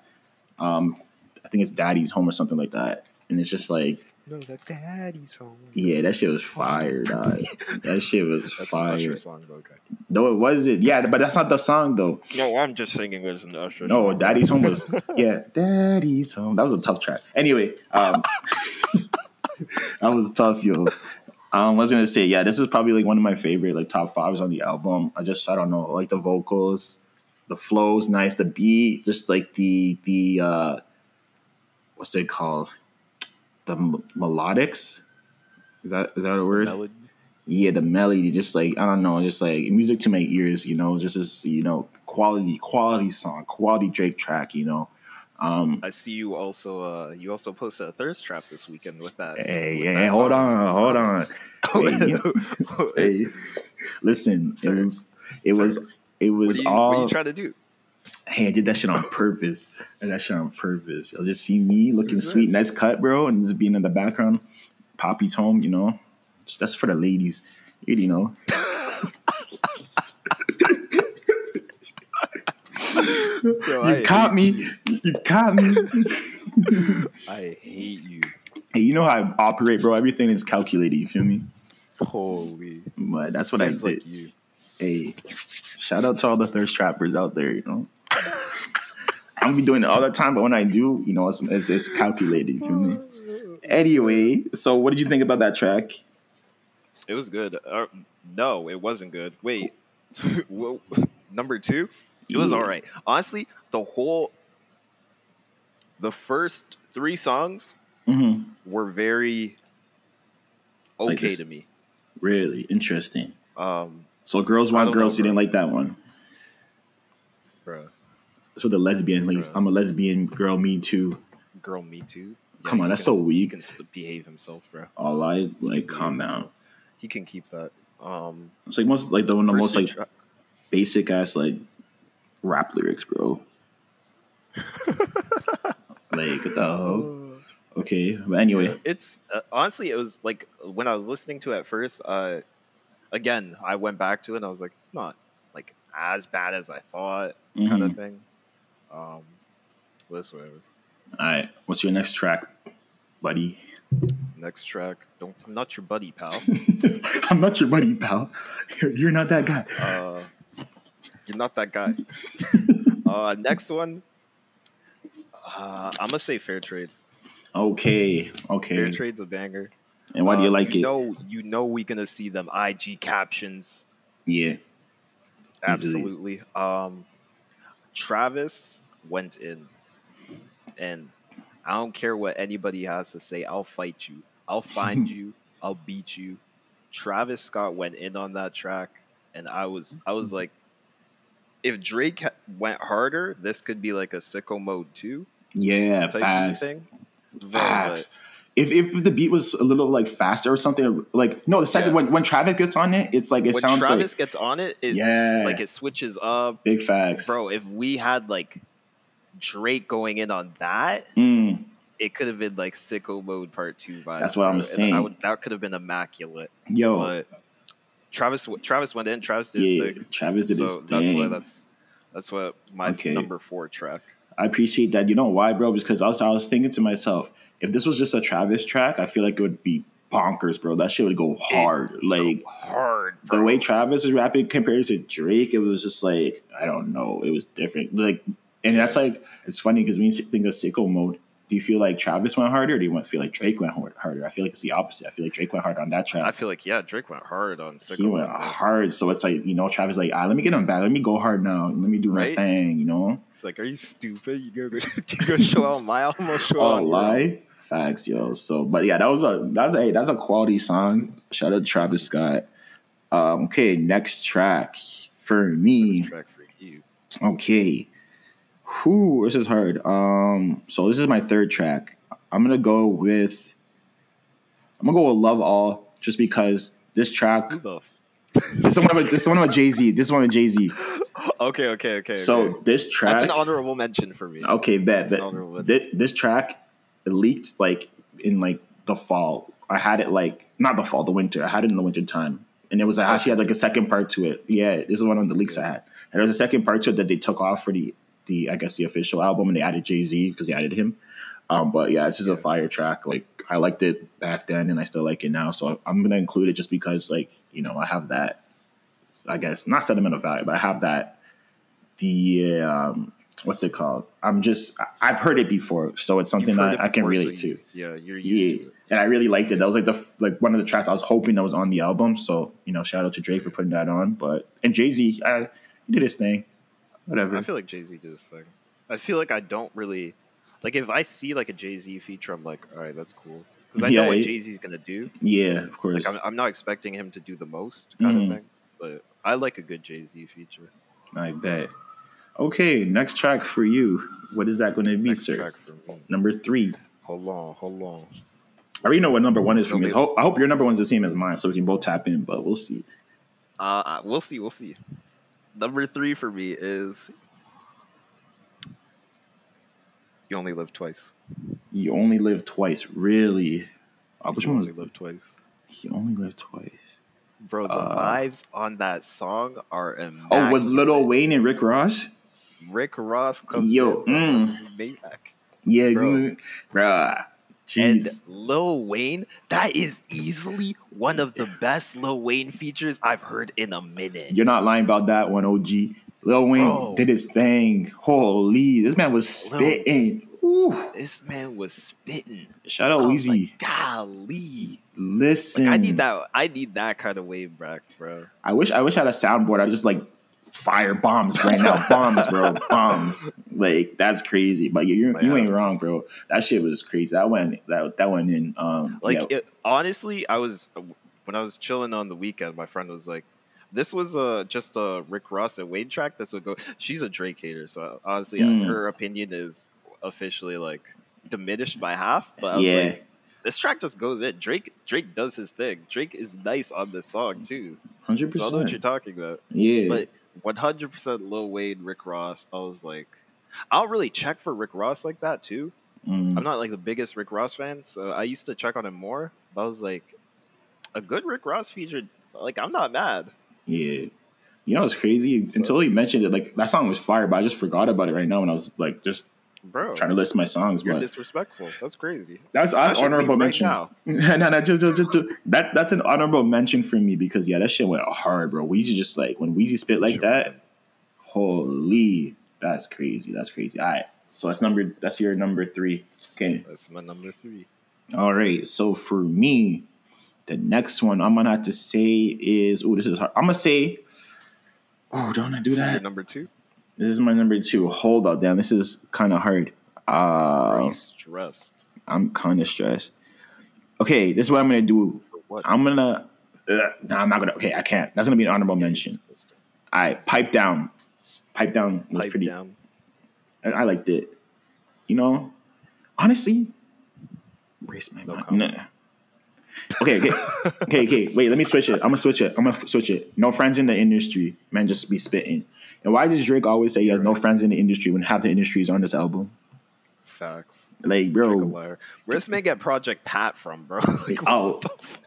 Um, I think it's Daddy's Home or something like that, and it's just like No, the daddy's home. yeah, that shit was fire, dog. that shit was That's an Usher fire. song, okay. No, it wasn't. Yeah, but that's not the song though. No, I'm just singing it as an Usher. No, song. Daddy's Home was yeah, Daddy's Home. That was a tough track. Anyway, um, that was tough, yo. Um, I was gonna say, yeah, this is probably like one of my favorite like top fives on the album. I just I don't know, like the vocals, the flow's nice, the beat, just like the the uh, what's it called, the m- melodics. Is that is that a word? Melody. yeah, the melody, just like I don't know, just like music to my ears, you know, just as you know, quality, quality song, quality Drake track, you know. Um, I see you also. Uh, you also posted a thirst trap this weekend with that. hey, with hey, that hold on, hold on. Hey, listen, Sir. it was, it Sir. was, it was are you, all. what you trying to do? Hey, I did that shit on purpose. I did that shit on purpose. You'll just see me looking sweet, nice cut, bro, and just being in the background. Poppy's home, you know. Just, that's for the ladies, you already know. Bro, You caught me. You caught me. I hate you. Hey, you know how I operate, bro. Everything is calculated. You feel me? Holy. But that's what I did. like you. Hey, shout out to all the thirst trappers out there. You know, I don't be doing it all the time, but when I do, you know, it's it's, it's calculated. You feel me? Anyway, so what did you think about that track? It was good. Uh, no, it wasn't good. Wait, number two, it was all right. Honestly, the whole, the first three songs hmm were very Like okay this- to me. Really interesting. Um, So girls want girls. know, you didn't like that one. bro, What the lesbian. Like, Bro. I'm a lesbian girl. Me too. girl, me too. Come on, that's can- so He weak. can behave himself, bro. All I like, calm down. himself. He can keep that. Um, It's like most like the one of the most like tra- basic ass like rap lyrics, bro. like the hell? Okay, but anyway, it's uh, honestly it was like when i was listening to it at first uh again i went back to it and i was like it's not like as bad as i thought kind of thing um whatever all right. What's your next track, buddy? next track don't i'm not your buddy pal I'm not your buddy, pal. You're not that guy. uh you're not that guy uh next one uh i'm gonna say fair trade Okay, okay. fair trade's a banger And why do you Uh, like you it? know you know we're gonna see them ig captions yeah, Absolutely. Um, Travis went in, and I don't care what anybody has to say. I'll fight you. I'll find you. I'll beat you. Travis Scott went in on that track, and I was I was like, if Drake went harder, this could be like a sicko mode too yeah, fast, thing. But- fast. If if the beat was a little like faster or something, like no, the second Yeah. when when Travis gets on it, it's like it when sounds Travis like gets on it, it's Yeah. like it switches up. big facts, Bro, if we had like Drake going in on that, Mm, it could have been like sicko mode part two vibes. That's what I'm bro. Saying. I would, that could have been immaculate. yo, But Travis, Travis went in. Travis did his thing. Travis did his So thing. that's why that's that's what my Okay. number four track. I appreciate that. You know why, bro? Because I was, I was thinking to myself, if this was just a Travis track, I feel like it would be bonkers, bro. That shit would go hard. Like Hard. the way Travis is rapping compared to Drake, it was just like I don't know, it was different. Like, and that's like it's funny because when you think of sicko mode, do you feel like Travis went harder, or do you want to feel like Drake went harder? I feel like it's the opposite. I feel like Drake went hard on that track. I feel like yeah, Drake went hard on sicko he went bro. hard, so it's like you know, Travis like, ah, let me get him back. Let me go hard now. Let me do my thing. You know. It's like, are you stupid? You gonna, you gonna show out my or show Oh, out lie. Facts, yo. So, but yeah, that was a that's a hey, that's a quality song. Shout out to Travis Scott. Um, okay, next track for me. This track for you. Okay, who this is hard. Um, so this is my third track. I'm gonna go with. I'm gonna go with Love All, just because this track. Who the f- this is one with this one with Jay Z. This one with Jay Z. okay, okay, okay. So okay. this track, that's an honorable mention for me. okay, bet bet. This, this track leaked like in like the fall. I had it like not the fall, the winter. I had it in the winter time, and it was I actually had like a second part to it. Yeah, this is one of the leaks I had, and there was a second part to it that they took off for the the I guess the official album, and they added Jay Z because they added him. Um, but yeah, it's just a fire track. Like I liked it back then, and I still like it now. So I'm gonna include it just because, like, you know, I have that. I guess not sentimental value, but I have that. The um, what's it called? I'm just I've heard it before, so it's something that it I can before, so relate you- to. Yeah, you're used Yeah, to it. and I really liked it. That was like the like one of the tracks I was hoping that was on the album. So you know, shout out to Drake for putting that on. But and Jay Z, he did his thing. Whatever. I feel like Jay Z did his thing. I feel like I don't really like if I see like a Jay Z feature, I'm like, all right, that's cool because I Yeah, know what Jay Z's gonna do. yeah, of course. Like I'm, I'm not expecting him to do the most kind Mhm. of thing, but I like a good Jay Z feature. I bet. Okay, next track for you. What is that going to be, Next sir? track for me. Number three. Hold on, hold on. I already know what number one is for me. I hope, I hope your number one's the same as mine, so we can both tap in. But we'll see. Uh, we'll see, we'll see. Number three for me is You Only Live Twice. You only live twice, really? Uh, which you one only was? live twice, You only live twice. bro. The Uh, vibes on that song are immaculate. Oh, with Lil Wayne and Rick Ross. Rick Ross comes Yo, in, mm. Maybach. Yeah, Bro. you- bruh. And Jeez. Lil Wayne, that is easily one of the best Lil Wayne features I've heard in a minute. You're not lying about that one, OG. Lil Wayne Bro. did his thing. Holy, this man was spitting. Ooh. This man was spitting. Shout out Weezy. like, golly. Listen, Like I need that. I need that kind of wave back, bro. I wish I wish I had a soundboard. I just like fire bombs right now, bombs, bro, bombs. Like that's crazy. But you you, ain't wrong, bro. That shit was crazy. That went that that went in. Um, Like yeah. it, honestly, I was when I was chilling on the weekend. My friend was like, "This was uh, just a Rick Ross and Wade track." This would go. She's a Drake hater, so honestly, Mm. her opinion is officially like diminished by half. But I was Yeah. like, this track just goes in. Drake Drake does his thing. Drake is nice on this song too. hundred percent. So I know what you're talking about. Yeah, But 100 percent Lil Wayne, Rick Ross. I was like, I don't really check for Rick Ross like that too. Mm. I'm not like the biggest Rick Ross fan, so I used to check on him more. But I was like, a good Rick Ross feature. Like I'm not mad. yeah. You know what's crazy? Until he mentioned it, like that song was fire, but I just forgot about it right now when I was like just Bro, trying to list my songs. you're But disrespectful. That's crazy. That's that's honorable leave right mention. now. no, no, just, just, just, just- that that's an honorable mention for me because yeah, that shit went hard, bro. Weezy just like when Weezy spit like Sure. that, holy, that's crazy. That's crazy. All right, so that's number that's your number three. Okay, That's my number three. all right. So for me, the next one I'm gonna have to say is oh, this is hard. I'm gonna say. Oh, don't I do This is your that? number two. This is my number two. Hold up, damn. This is kind of hard. Uh, stressed? I'm kind of stressed. Okay, this is what I'm gonna do. I'm gonna. Uh, no, I'm not gonna. Okay, I can't. That's gonna be an honorable mention. All right, pipe down. Pipe down was Pipe pretty. down. I, I liked it. You know, honestly, brace my No mind. Okay, okay, okay, okay. Wait, let me switch it. I'm gonna switch it. I'm gonna switch it. No friends in the industry, man. Just be spitting. And why does Drake always say he has no friends in the industry when half the industry is on this album? Facts. Like, bro. Where's this man get Project Pat from, bro? like, oh,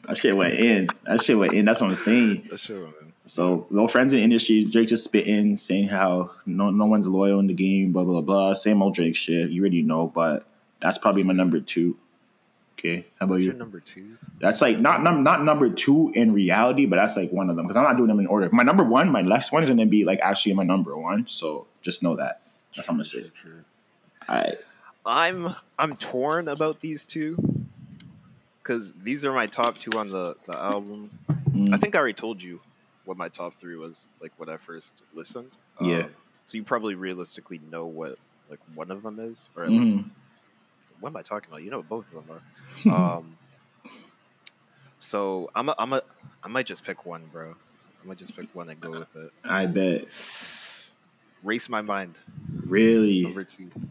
that shit went in. That shit went in. That's what I'm saying. that shit, man. So no friends in the industry. Drake just spitting, saying how no no one's loyal in the game, blah blah blah. Same old Drake shit. You already know, but that's probably my number two. Okay, how about What's you? number two? That's like not num- not number two in reality, but that's like one of them because I'm not doing them in order. My number one, my last one is gonna be like actually my number one. So just know that. That's what I'm gonna say. All right. I'm I'm torn about these two because these are my top two on the the album. Mm. I think I already told you what my top three was like when I first listened. Um, Yeah. so you probably realistically know what like one of them is, or at least Mhm. What am I talking about? You know what both of them are. um, so I'm a, I'm a I might just pick one, bro. I might just pick one and go with it. I bet. Race my mind, Really.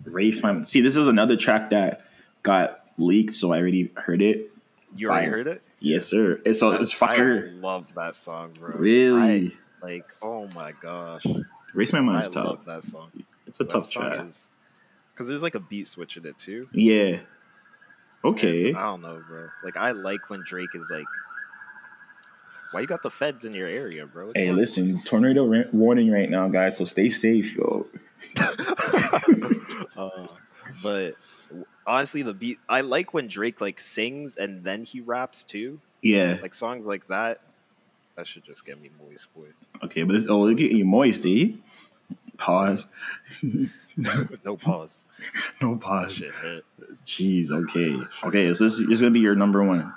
Race my see. This is another track that got leaked, so I already heard it. You already Fire. heard it? Yes, sir. It's so it's fire. I love that song, bro. Really? I- like, oh my gosh. Race My I Mind's love tough. that song. It's a That tough track. is because there's like a beat switch in it too. Yeah. Okay. I don't know, bro. Like I like when Drake is like, "Why you got the feds in your area, bro?" Hey, wrong?" listen, tornado ra- warning right now, guys. So stay safe, yo. Uh, but honestly, the beat I like when Drake like sings and then he raps too. Yeah. Like songs like that. That should just get me moist, boy. Okay, but it's, oh, look at you, moist, eh? Pause. no pause. No pause. Shit. Jeez. Okay. Okay. So this is, this is gonna be your number one.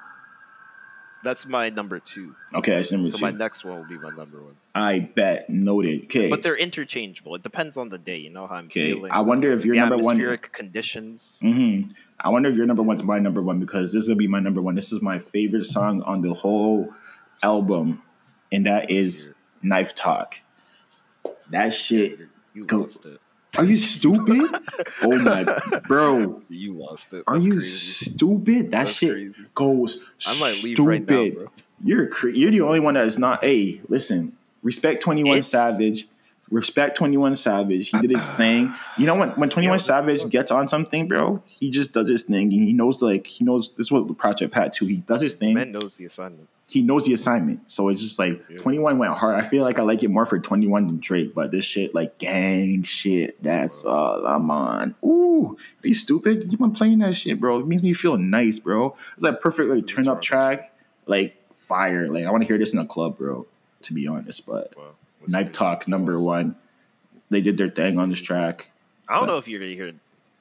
That's my number two. Okay, that's number So two. my next one will be my number one. I bet. Noted. Okay. But they're interchangeable. It depends on the day. You know how I'm Okay. feeling. I wonder if your the number one. atmospheric conditions. hmm I wonder if your number one's my number one because this is gonna be my number one. This is my favorite song on the whole album, and that is. Knife Talk. That shit. You Go- lost it. Are you stupid? oh my, bro. You lost it. Are you crazy. stupid? That That's shit crazy. goes I might leave stupid. right now, bro. You're cra- you're the only one that is not. Hey, listen. Respect Twenty One Savage. Respect Twenty One Savage. He did his thing. You know when when Twenty One Yeah, Savage 100%. gets on something, bro, he just does his thing. And he knows like he knows this is what Project Pat too. He does his thing. Man knows the assignment. He knows the assignment. So it's just like Yeah. Twenty One went hard. I feel like I like it more for Twenty One than Drake, but this shit like gang shit. That's all I'm on. Ooh, are you stupid? Keep on playing that shit, bro. It makes me feel nice, bro. It's like perfect like turn up track, like fire. Like I want to hear this in a club, bro. To be honest, but Wow. Knife Talk number one. They did their thing on this track. I don't know if you're gonna hear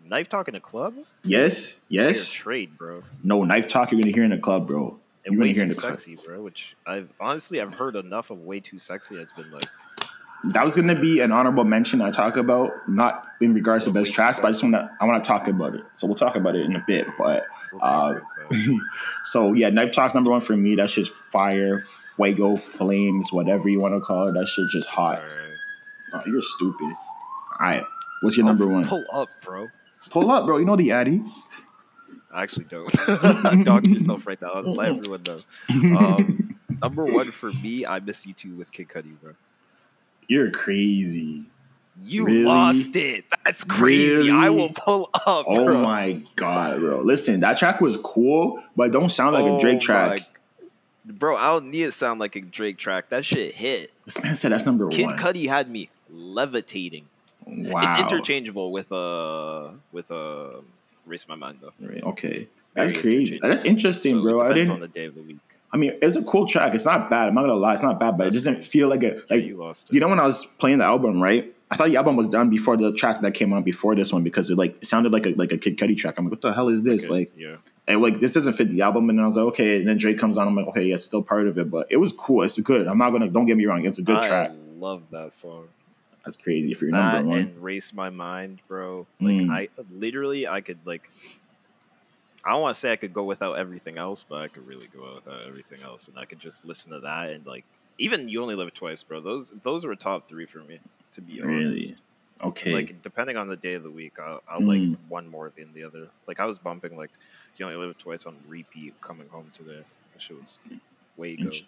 Knife Talk in a club. Yes, yes. trade, bro. No Knife Talk. You're gonna hear in a club, bro. And You're gonna way hear in the club. sexy, bro. Which I've honestly I've heard enough of way too sexy. It's been like That was gonna be an honorable mention I talk about, not in regards to best tracks, but I just wanna I wanna talk about it. So we'll talk about it in a bit. But Uh, so yeah, Knife Talk's number one for me. That shit's fire, fuego, flames, whatever you want to call it. That shit just hot. Oh, you're stupid. All right, what's your number one? Pull up, bro. Pull up, bro. You know the Addy. I actually don't. Dox yourself right now. Let everyone know. Um, number one for me, I miss you too with Kid Cudi, bro. You're crazy. You Really? lost it. That's crazy. I will pull up, Oh bro. my god, bro. Listen, that track was cool, but it don't sound like a Oh Drake track. my- Bro, I don't need it to sound like a Drake track. That shit hit. This man said that's number Kid one. Kid Cudi had me levitating. wow. It's interchangeable with uh with uh Race My Mind though. Right, Okay. That's crazy. That's interesting, So bro. I didn't. on the day of the week. I mean, it's a cool track. It's not bad. I'm not gonna lie. It's not bad, but it doesn't feel like a like. you lost it. You know when I was playing the album, right? I thought the album was done before the track that came out before this one because it like sounded like a like a Kid Cudi track. I'm like, what the hell is this? Okay, Like, yeah. and like this doesn't fit the album. And I was like, okay. And then Drake comes on. I'm like, okay, yeah, it's still part of it, but it was cool. It's good. I'm not gonna. Don't get me wrong. It's a good track. I track. love that song. That's crazy for your That number one. and Race My Mind, bro. Like Mm. I literally I could like I don't want to say I could go without everything else, but I could really go without everything else, and I could just listen to that and like even you only live twice, bro. Those those were top three for me, to be Really? honest. Okay. Like depending on the day of the week, I'll, I'll Mm. like one more than the other. Like I was bumping like you only live twice on repeat coming home today. That shit was way go.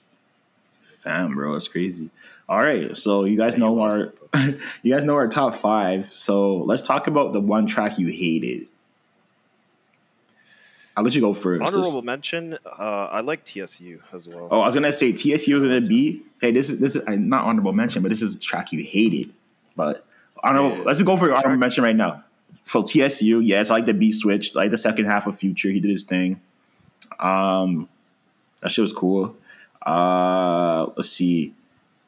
Fam, bro, it's crazy. All right, so you guys Yeah, know lost our it, you guys know our top five. So let's talk about the one track you hated. I'll let you go first. Honorable mention. Uh, I like TSU as well. Oh, I was gonna say TSU was gonna be. Hey, this is this is uh, not honorable mention, but this is a track you hated. But honorable. Yeah. Let's go for your honorable Track- mention right now. So TSU, yes, I like the beat switch. I like the second half of Future. He did his thing. Um, that shit was cool. Uh, let's see.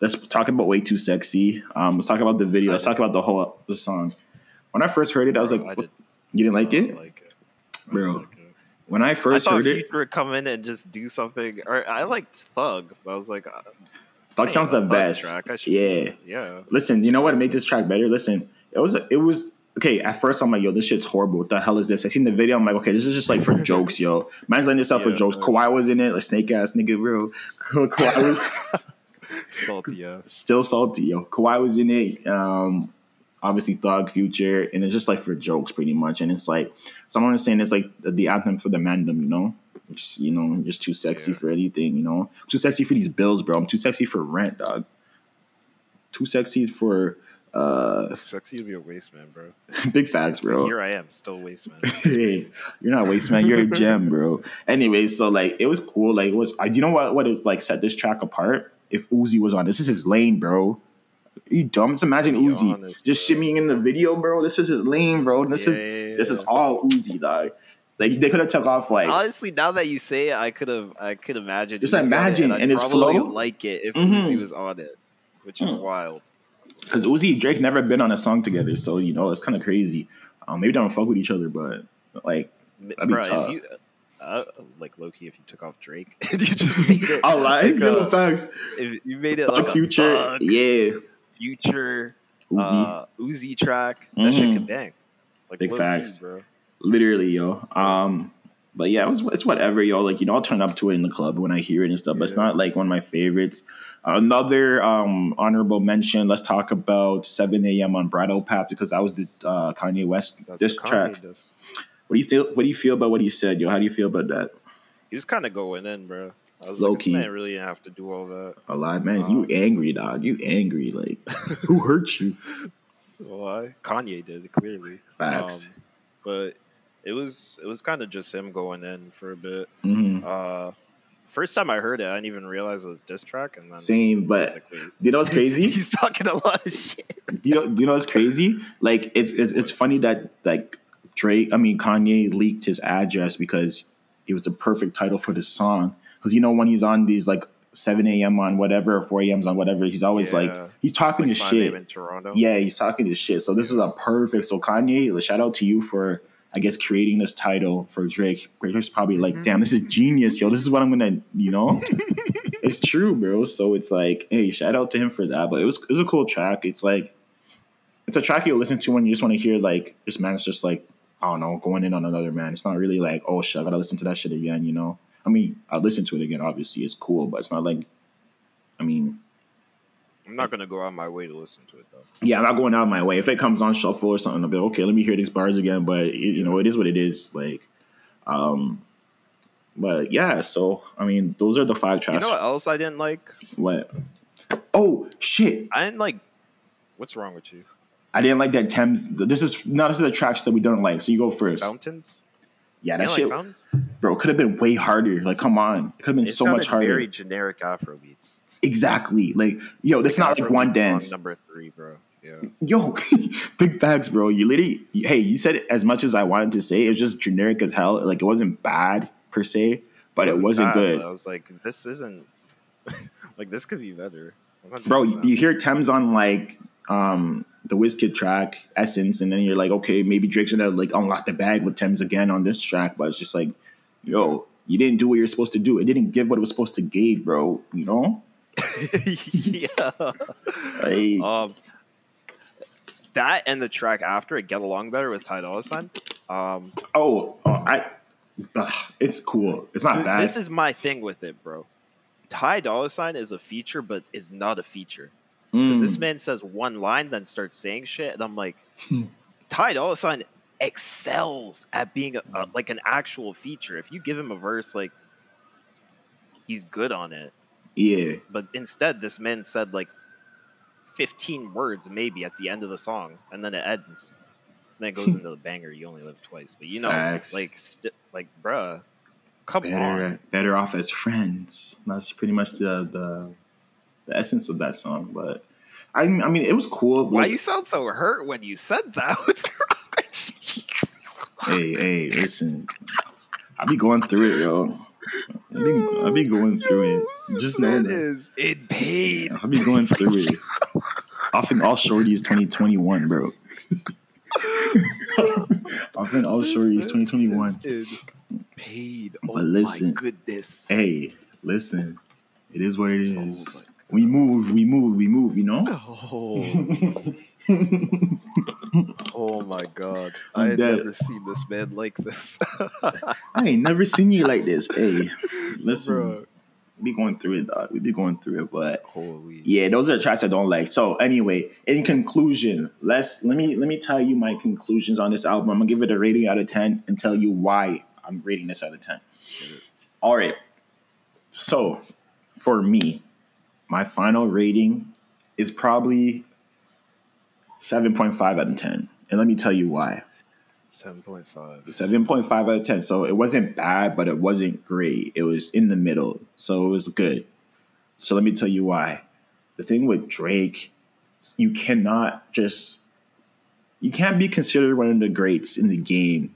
Let's talk about way too sexy. Um, let's talk about the video. Let's talk about the whole the song. When I first heard it, I was like, I did "You didn't like it, like it. I Bro, didn't like it. When I I first thought heard Future it, would come in and just do something. Or I liked Thug, but I was like, uh, Thug sounds the Thug best. Track. I should, Yeah. yeah. Listen, you know what made this track better? Listen, it was it was okay. At first, I'm like, yo, this shit's horrible. What the hell is this? I seen the video. I'm like, okay, this is just like for jokes, yo. Man's letting this out for Yeah. jokes. Kawhi was in it, like snake ass nigga, real. Kawhi was Salty ass. still salty, yo. Kawhi was in it. Um, obviously Thug, Future, and it's just like for jokes, pretty much. And it's like someone is saying it's like the, the anthem for the mandem, you know. Just, you know, I'm just too sexy Yeah. for anything. You know, too sexy for these bills, bro. I'm too sexy for rent, dog. Too sexy for uh Sexy to be a waste man, bro. big facts, bro. Here I am, still waste man. hey, you're not waste man. You're a gem, bro. Anyway, so like it was cool. Like it was. I, you know what? What it like set this track apart? If Uzi was on, this is his lane, bro. You dumb? Just imagine Uzi honest, just shimmying in the video, bro. This is his lane, bro. This Yeah, is yeah, this is all Uzi, dog. Like they could have took off like Honestly, now that you say it, I could have, I could imagine. Just Uzi imagine, I'd and his flow. like it if Mhm. Uzi was on it, which is Mm. wild. because Uzi and Drake never been on a song together, so you know it's kind of crazy. Um, maybe they don't fuck with each other, but like That'd be Bruh, tough. if you, uh, like Loki, if you took off Drake, you just made it. Lie. like, Yo, uh, facts. if you made it like a future, Thug, yeah, future, Uzi, uh, Uzi track. That shit Mhm. can bang. Like Big facts. bro. literally, yo. Um, but yeah, it was it's whatever, yo. Like you know, I'll turn up to it in the club when I hear it and stuff. But it's not like one of my favorites. Another um honorable mention. Let's talk about 7 a.m. on Bridle Path because that was the uh, Kanye West That's this Kanye track. diss. What do you feel? What do you feel about what he said, yo? How do you feel about that? He was kind of going in, bro. I was Low like, key. man really didn't have to do all that. A lot, man. You angry, dog? You angry? Like who hurt you? Why? Kanye did it clearly. Facts. Um, but it was it was kind of just him going in for a bit. Mhm. Uh, first time I heard it, I didn't even realize it was diss track, and then Same, but like, do you know what's crazy? He's talking a lot of shit. do you know? Do you know what's crazy? Like it's it's, it's funny that like Drake, I mean Kanye leaked his address because it was the perfect title for this song. Because you know when he's on these like seven a.m. on whatever or four a.m.s on whatever, he's always Yeah. like he's talking Like his shit. in Toronto. Yeah, he's talking his shit. So this is a perfect. So Kanye, shout out to you for I guess creating this title for Drake. Drake's probably Mm-hmm. like, damn, this is genius, yo. This is what I'm gonna, you know. it's true, bro. So it's like, hey, shout out to him for that. But it was it was a cool track. It's like it's a track you listen to when you just want to hear like this man's just like I don't know going in on another man. It's not really like oh shit, I gotta listen to that shit again. You know. I mean, I listen to it again. Obviously, it's cool, but it's not like. I mean, I'm not gonna go out my way to listen to it though. yeah, I'm not going out of my way. If it comes on shuffle or something, I'll be like, okay, let me hear these bars again. But it, you know, it is what it is. Like, um, but yeah. So I mean, those are the five tracks. You know what else I didn't like? what? Oh shit! I didn't like. What's wrong with you? I didn't like that Tems. This is not this is the tracks that we don't like. So you go first. Fountains. Yeah, that shit, like bro, could have been way harder. Like, come on, it could have been It so much harder. Very generic Afro beats. exactly. Like, yo, this is not like one dance. Number three, bro. Yeah. Yo, big facts, bro. You literally, hey, you said as much as I wanted to say. It was just generic as hell. Like it wasn't bad per se, but it wasn't bad, good, I was like, this isn't. like this could be better. bro. You, you hear Tems on like um the Wizkid track, Essence, and then you're like, okay, maybe Drake's gonna like unlock the bag with Tems again on this track, but it's just like, yo, you didn't do what you're supposed to do. It didn't give what it was supposed to give, bro. You know, yeah. like, Um, that and the track after it, "Get Along Better" with Ty Dolla Sign. Um, oh, oh, I, it's cool. It's not th- bad. this is my thing with it, bro. Ty Dolla Sign is a feature, but is not a feature. Because Mm. this man says one line, then starts saying shit, and I'm like, Hmm. Ty Dolla Sign excels at being a, a, like an actual feature. If you give him a verse, like he's good on it. yeah. But instead, this man said like 15 words maybe at the end of the song, and then it ends. And then it goes into the banger. You only live twice, but you know, Facts. like, st- like, bruh, come better on. better off as friends. That's pretty much the the, the essence of that song. But I mean, I mean, it was cool. Why Like, you sound so hurt when you said that? What's wrong with you? hey, hey, listen, I be going through it, yo. I be, I be going through it. Just know that. is in pain. I be going through it. I think all shorty is 2021, bro. I think all shorty is 2021. Paid. Oh But listen. goodness. Hey, listen, it is what it. Oh is. We move, we move, we move. You know. Oh. oh my god. I had never seen this man like this. I ain't never seen you like this. Hey, listen, Bro. we be going through it, dog. We be going through it, but Holy. yeah, those are tracks I don't like. So anyway, in conclusion, let's let me let me tell you my conclusions on this album. I'm gonna give it a rating out of ten and tell you why I'm rating this out of ten. All right. So for me, my final rating is probably 7.5 out of 10. And let me tell you why. Seven point five. 7.5 out of 10. So it wasn't bad, but it wasn't great. It was in the middle. So it was good. So let me tell you why. The thing with Drake, you cannot just, you can't be considered one of the greats in the game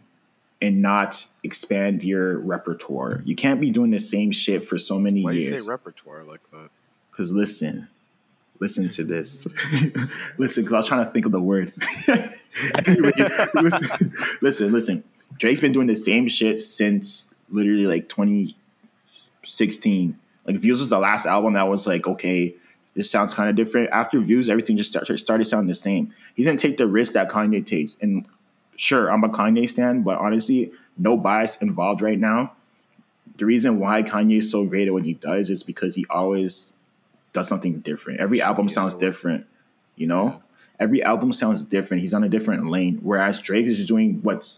and not expand your repertoire. You can't be doing the same shit for so many Why do you years. say repertoire like that? Because listen, listen to this. listen, because I was trying to think of the word. Anyway, listen, listen, listen. Drake's been doing the same shit since literally like 2016. Like Views was the last album that was like, okay, this sounds kind of different. After Views, everything just start, started sounding the same. He didn't take the risk that Kanye takes. And sure, I'm a Kanye stan, but honestly, no bias involved right now. The reason why Kanye is so great at what he does is because he always does something different. Every album sounds different, you know? Every album sounds different. He's on a different lane. Whereas Drake is just doing what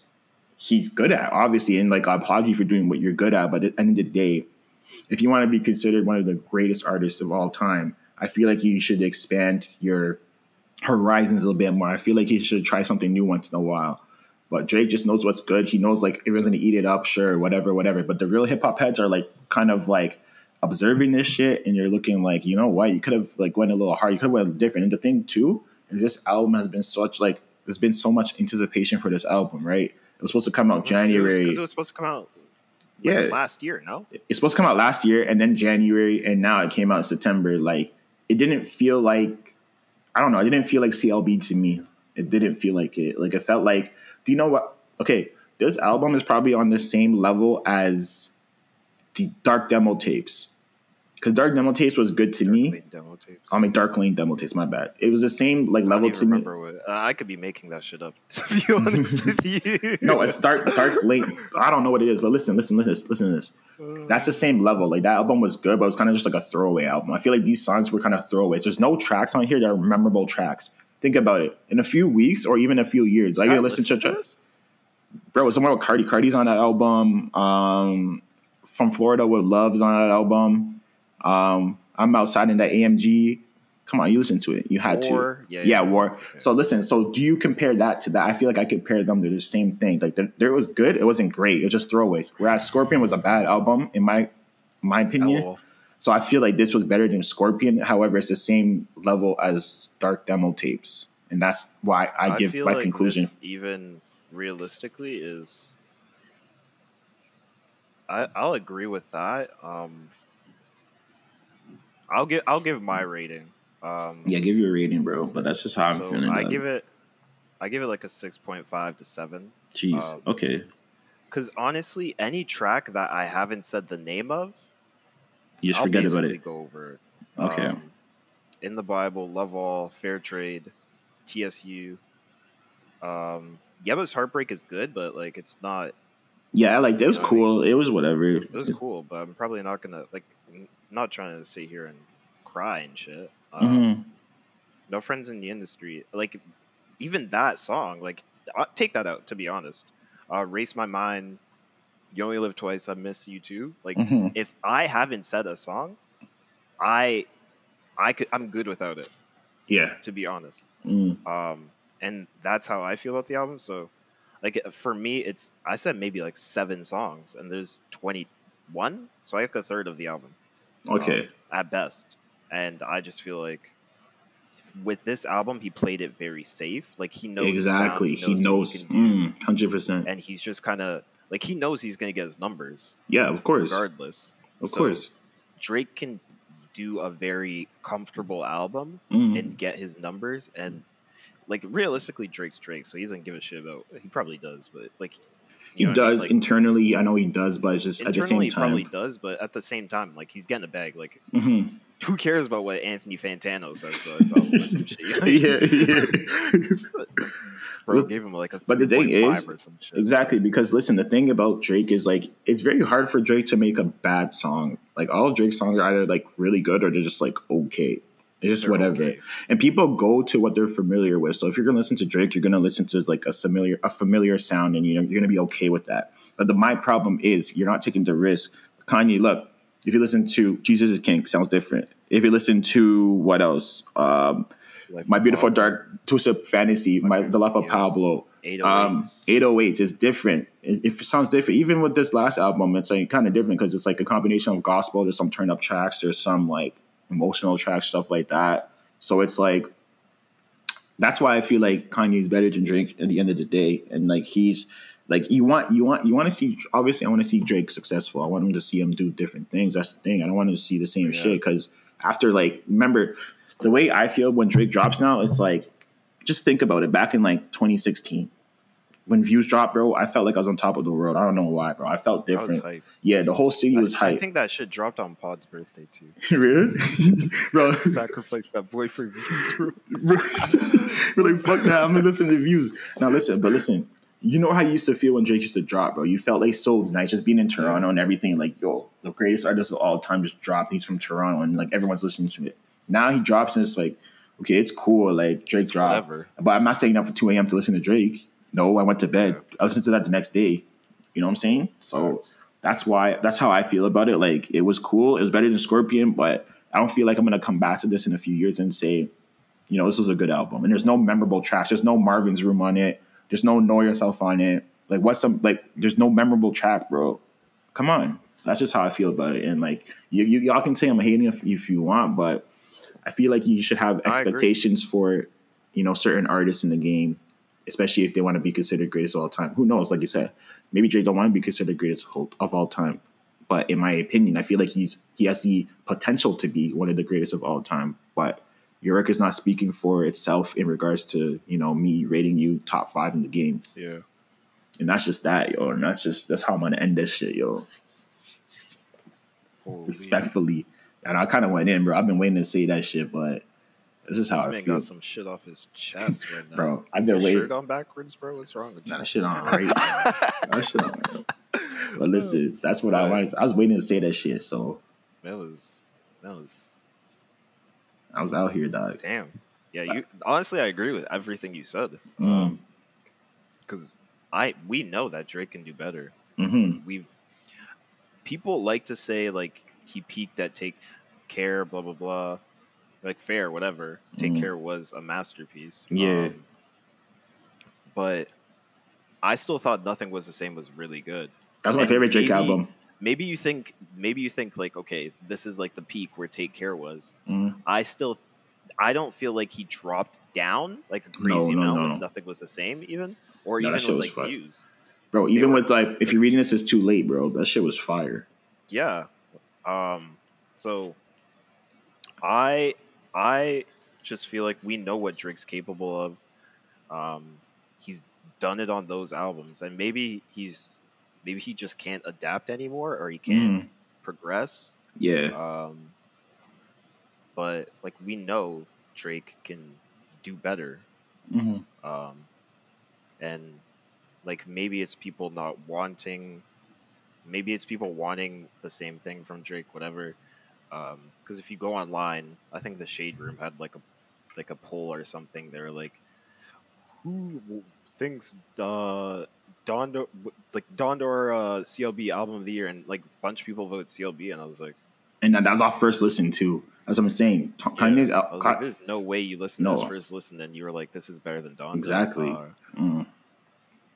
he's good at, obviously. And like I applaud you for doing what you're good at. But at the end of the day, if you want to be considered one of the greatest artists of all time, I feel like you should expand your horizons a little bit more. I feel like you should try something new once in a while. But Drake just knows what's good. He knows like everyone's gonna eat it up, sure, whatever, whatever. But the real hip hop heads are like kind of like observing this shit, and you're looking like, you know what? You could have like went a little hard. You could have went different. And the thing too is this album has been such like there's been so much anticipation for this album, right? It was supposed to come out January. because it was supposed to come out. like, Yeah. last year. No, it's supposed to come out last year and then January and now it came out in September. Like it didn't feel like I don't know, it didn't feel like CLB to me. It didn't feel like it. Like it felt like do you know what okay, this album is probably on the same level as the Dark Demo tapes. Because Dark Demo tapes was good to me. Wait, demo tapes. I mean Dark Lane demo tapes, my bad. It was the same like level to me. what, uh, I could be making that shit up. To be honest with you, No, it's dark, dark Lane. I don't know what it is, but listen, listen, listen, listen to this. That's the same level. Like that album was good, but it was kind of just like a throwaway album. I feel like these songs were kind of throwaways. There's no tracks on here that are memorable tracks. Think about it. In a few weeks or even a few years, I I gotta listen to, this? bro. Was someone with Cardi. Cardi's on that album. Um, from Florida with Love's on that album. Um, I'm outside in that AMG. Come on, you listen to it. You had War. to. Yeah, Yeah, yeah. War. Okay. So listen, so do you compare that to that? I feel like I compare them to the same thing. Like there, there was good, it wasn't great. It was just throwaways. Whereas Scorpion was a bad album in my my opinion. So I feel like this was better than Scorpion. However, it's the same level as Dark Demo tapes, and that's why I, give feel my like conclusion. even realistically is. I I'll agree with that. Um, I'll give I'll give my rating. Um, Yeah, give you a rating, bro. But that's just how I'm so feeling. I give it, I give it like a six point five to seven. Jeez. um, okay. Because honestly, any track that I haven't said the name of, You just I'll forget about it. Go over it. Okay. Um, in the Bible, Love All, Fair Trade, TSU. Um, Yebba's Heartbreak is good, but like it's not. yeah, I like it was what I cool. It was whatever. It was cool, but I'm probably not gonna like. Not trying to sit here and cry and shit. Um, Mhm. No friends in the industry. Like even that song, like take that out. To be honest, uh, race my mind. You only live twice. I miss you too. Like Mhm. if I haven't said a song, I, I could. I'm good without it. Yeah. To be honest, Mm. um, and that's how I feel about the album. So, like for me, it's I said maybe like seven songs, and there's 21, so I like a third of the album Okay. um, at best. And I just feel like with this album, he played it very safe. Like he knows the sound, exactly. He knows. Mm, Hundred percent. and he's just kind of like he knows he's gonna get his numbers Yeah, of course. regardless. Of So, course. Drake can do a very comfortable album Mm. and get his numbers and like realistically Drake's Drake, so he doesn't give a shit about he probably does, but like you know what I mean? does Like, internally. I know he does, but it's just at the same he probably does, but at the same time, like he's getting a bag. Like Mhm. who cares about what Anthony Fantano says about his album or some shit? yeah, yeah. Bro gave him like a But the thing is- or some shit. Exactly, because listen, the thing about Drake is like it's very hard for Drake to make a bad song. Like all Drake songs are either like really good or they're just like okay. It's just whatever. okay. And people go to what they're familiar with. So if you're gonna listen to Drake, you're gonna listen to like a familiar a familiar sound and you know you're gonna be okay with that. But the my problem is you're not taking the risk Kanye, look, if you listen to Jesus is King, sounds different. If you listen to what else? Um, Life My Beautiful Pablo. Dark Twisted Fantasy, my The Life of Yeah. Pablo. 808s. Um, 808s is different. It, it sounds different. Even with this last album, it's like kind of different because it's like a combination of gospel. There's some turn up tracks. There's some like emotional tracks, stuff like that. So it's like that's why I feel like Kanye is better than Drake at the end of the day. And like he's like you want you want you want to see obviously I want to see Drake successful. I want him to see him do different things. That's the thing. I don't want him to see the same Yeah. shit because after like remember the way I feel when Drake drops now, it's like just think about it. Back in like 2016, when views dropped, bro, I felt like I was on top of the world. I don't know why, bro. I felt different. hype. Yeah, the whole city was I, I think that shit dropped on Pod's birthday too. really, bro. Sacrifice that boy for views, bro. We're like, fuck that. I'm gonna listen to views. Now listen, but listen, you know how you used to feel when Drake used to drop, bro. You felt like so nice just being in Toronto and everything. Like, yo, the greatest artist of all time just dropped. He's from Toronto and like everyone's listening to it. Now he drops and it's like, okay, it's cool. Like Drake It's dropped, whatever. but I'm not staying up for 2 a.m. to listen to Drake. No, I went to bed. I listened to that the next day. You know what I'm saying? So Facts. that's why that's how I feel about it. Like it was cool. It was better than Scorpion, but I don't feel like I'm gonna come back to this in a few years and say, you know, this was a good album. And there's no memorable tracks. There's no Marvin's Room on it. There's no Know Yourself on it. Like what's some like? There's no memorable track, bro. Come on. That's just how I feel about it. And like you, you y'all can say I'm hating if, if you want, but I feel like you should have expectations for you know certain artists in the game, especially if they want to be considered greatest of all time. Who knows? Like you said, maybe Drake don't want to be considered greatest of all- of all time. But in my opinion, I feel like he's he has the potential to be one of the greatest of all time. But your is not speaking for itself in regards to you know me rating you top five in the game, Yeah. and that's just that, yo. And that's just that's how I'm gonna end this shit, yo. Holy. Respectfully, and I kind of went in, bro. I've been waiting to say that shit, but this is how This I man feel. got some shit off his chest right now. Bro, I've been waiting- shirt on backwards, bro. What's wrong with you? Nah, that shit on right. that shit on right. But listen, that's what I wanted. I was waiting to say that shit, so That was that was I was out here, dog. damn. Yeah, you honestly, I agree with everything you said. Mm. Because I we know that Drake can do better. hmm We've people like to say like he peaked at Take Care, blah blah blah, like fair, whatever. Take Mhm. Care was a masterpiece. Yeah. Um, but I still thought Nothing Was the Same was really good. That's my favorite Drake maybe- album. Maybe you think maybe you think like okay, this is like the peak where Take Care was. Mm. I still I don't feel like he dropped down like a crazy No, no, amount. no. Nothing was the same, even or even with like fire. views. Bro, even were- with like, if you're reading this, it's too late, bro. That shit was fire. Yeah. Um. So I I just feel like we know what Drake's capable of. Um, he's done it on those albums, and maybe he's maybe he just can't adapt anymore, or he can't Mm. progress. Yeah. Um, but like we know Drake can do better. hmm Um, and like maybe it's people not wanting, maybe it's people wanting the same thing from Drake, whatever. Because if you go online, I think the Shade Room had like a like a poll or something. They're like, who thinks uh, Donda like Donda uh, CLB album of the year, and like a bunch of people vote CLB, and I was like. And that, was our first listen too. That's what I'm saying. T- Yeah. Kanye's I was like, there's no way you listened to No. this first listen and you were like, this is better than Don. Exactly. Uh, Mm.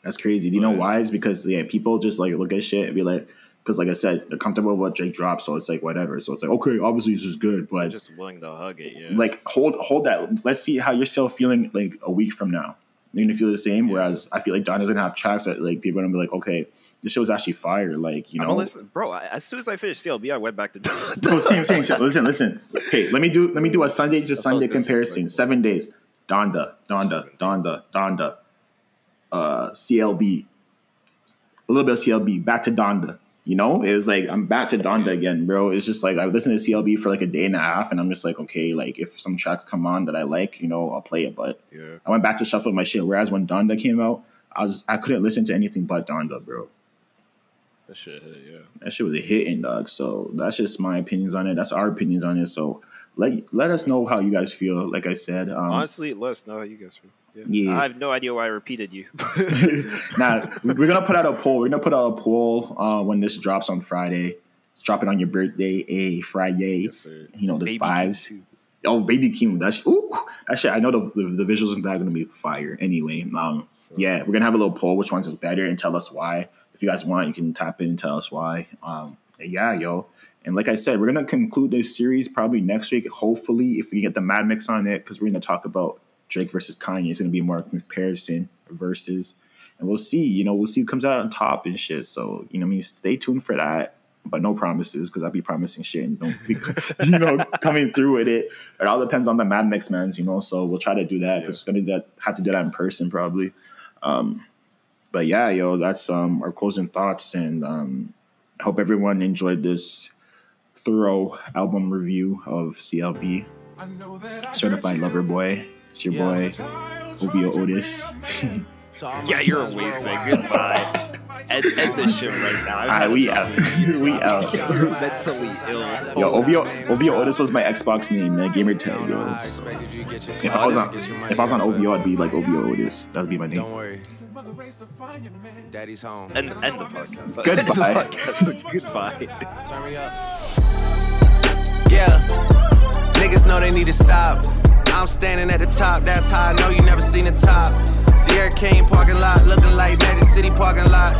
That's crazy. Do you know why? It's because yeah, people just like look at shit and be like, because like I said, they're comfortable with what Drake dropped, so it's like whatever. So it's like okay, obviously this is good, but just willing to hug it. Yeah. like hold hold that. Let's see how you're still feeling like a week from now. You're gonna feel the same. Yeah. Whereas I feel like Don is gonna have tracks that like people are gonna be like, okay, this show was actually fire. Like you know, listen, bro. I, as soon as I finished CLB, I went back to Don. Bro, same, same, same. Listen, listen. Okay, let me do let me do a Sunday to Sunday comparison. Seven days. Donda, Donda, Donda, Donda. Uh, CLB. A little bit of CLB. Back to Donda. You know, it was like I'm back to Donda again, bro. It's just like I listened to CLB for like a day and a half, and I'm just like, okay, like if some tracks come on that I like, you know, I'll play it. But yeah. I went back to shuffle my shit. Whereas when Donda came out, I was I couldn't listen to anything but Donda, bro. That shit hit, yeah. That shit was a hit, hitting, dog. So that's just my opinions on it. That's our opinions on it. So let let us know how you guys feel. Like I said, um, Honestly, let us know how you guys feel. Yeah. Yeah. I have no idea why I repeated you. now we're gonna put out a poll. We're gonna put out a poll uh, when this drops on Friday. Let's drop it on your birthday, a Friday. Yes, sir. You know the Baby vibes. Oh, baby Kim, that's ooh, that shit. I know the, the, the visuals of that gonna be fire. Anyway, um, So- yeah, we're gonna have a little poll. Which ones is better, and tell us why. If you guys want, you can tap in and tell us why. Um, yeah, yo. And like I said, we're gonna conclude this series probably next week. Hopefully, if we get the Mad Mix on it, because we're gonna talk about Drake versus Kanye. It's gonna be more comparison versus, and we'll see. You know, we'll see who comes out on top and shit. So you know, what I mean, stay tuned for that. But no promises, because I'll be promising shit and don't be, you know, coming through with it. It all depends on the Mad Mix mans, you know. So we'll try to do that because it's gonna do that, have to do that in person probably. Um, but yeah, yo, that's um our closing thoughts, and um, I hope everyone enjoyed this thorough album review of CLB Certified Lover Boy. It's your boy Ovio Otis. Yeah, you're a waste man. Goodbye. End, end this shit right now. I've Alright, had we enough out. We out. You're mentally ill. Yo, Ovio Ovio Otis was my Xbox name, man. Gamer tag, yo. So, if I was on if I was on OVO, I'd be like Ovio Otis. That would be my name. Don't worry. Daddy's home. End, end the podcast. Goodbye. The podcast. Goodbye. Turn me up. Yeah. Niggas know they need to stop. I'm standing at the top, that's how I know you never seen the top. Sierra King parking lot, looking like Magic City parking lot.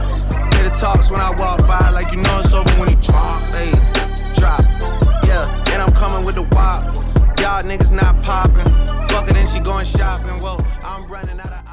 Hear the talks when I walk by, like you know it's over when he drop. Hey, drop. Yeah, and I'm coming with the wop. Y'all niggas not popping. Fuck it, and she going shopping. Whoa, I'm running out of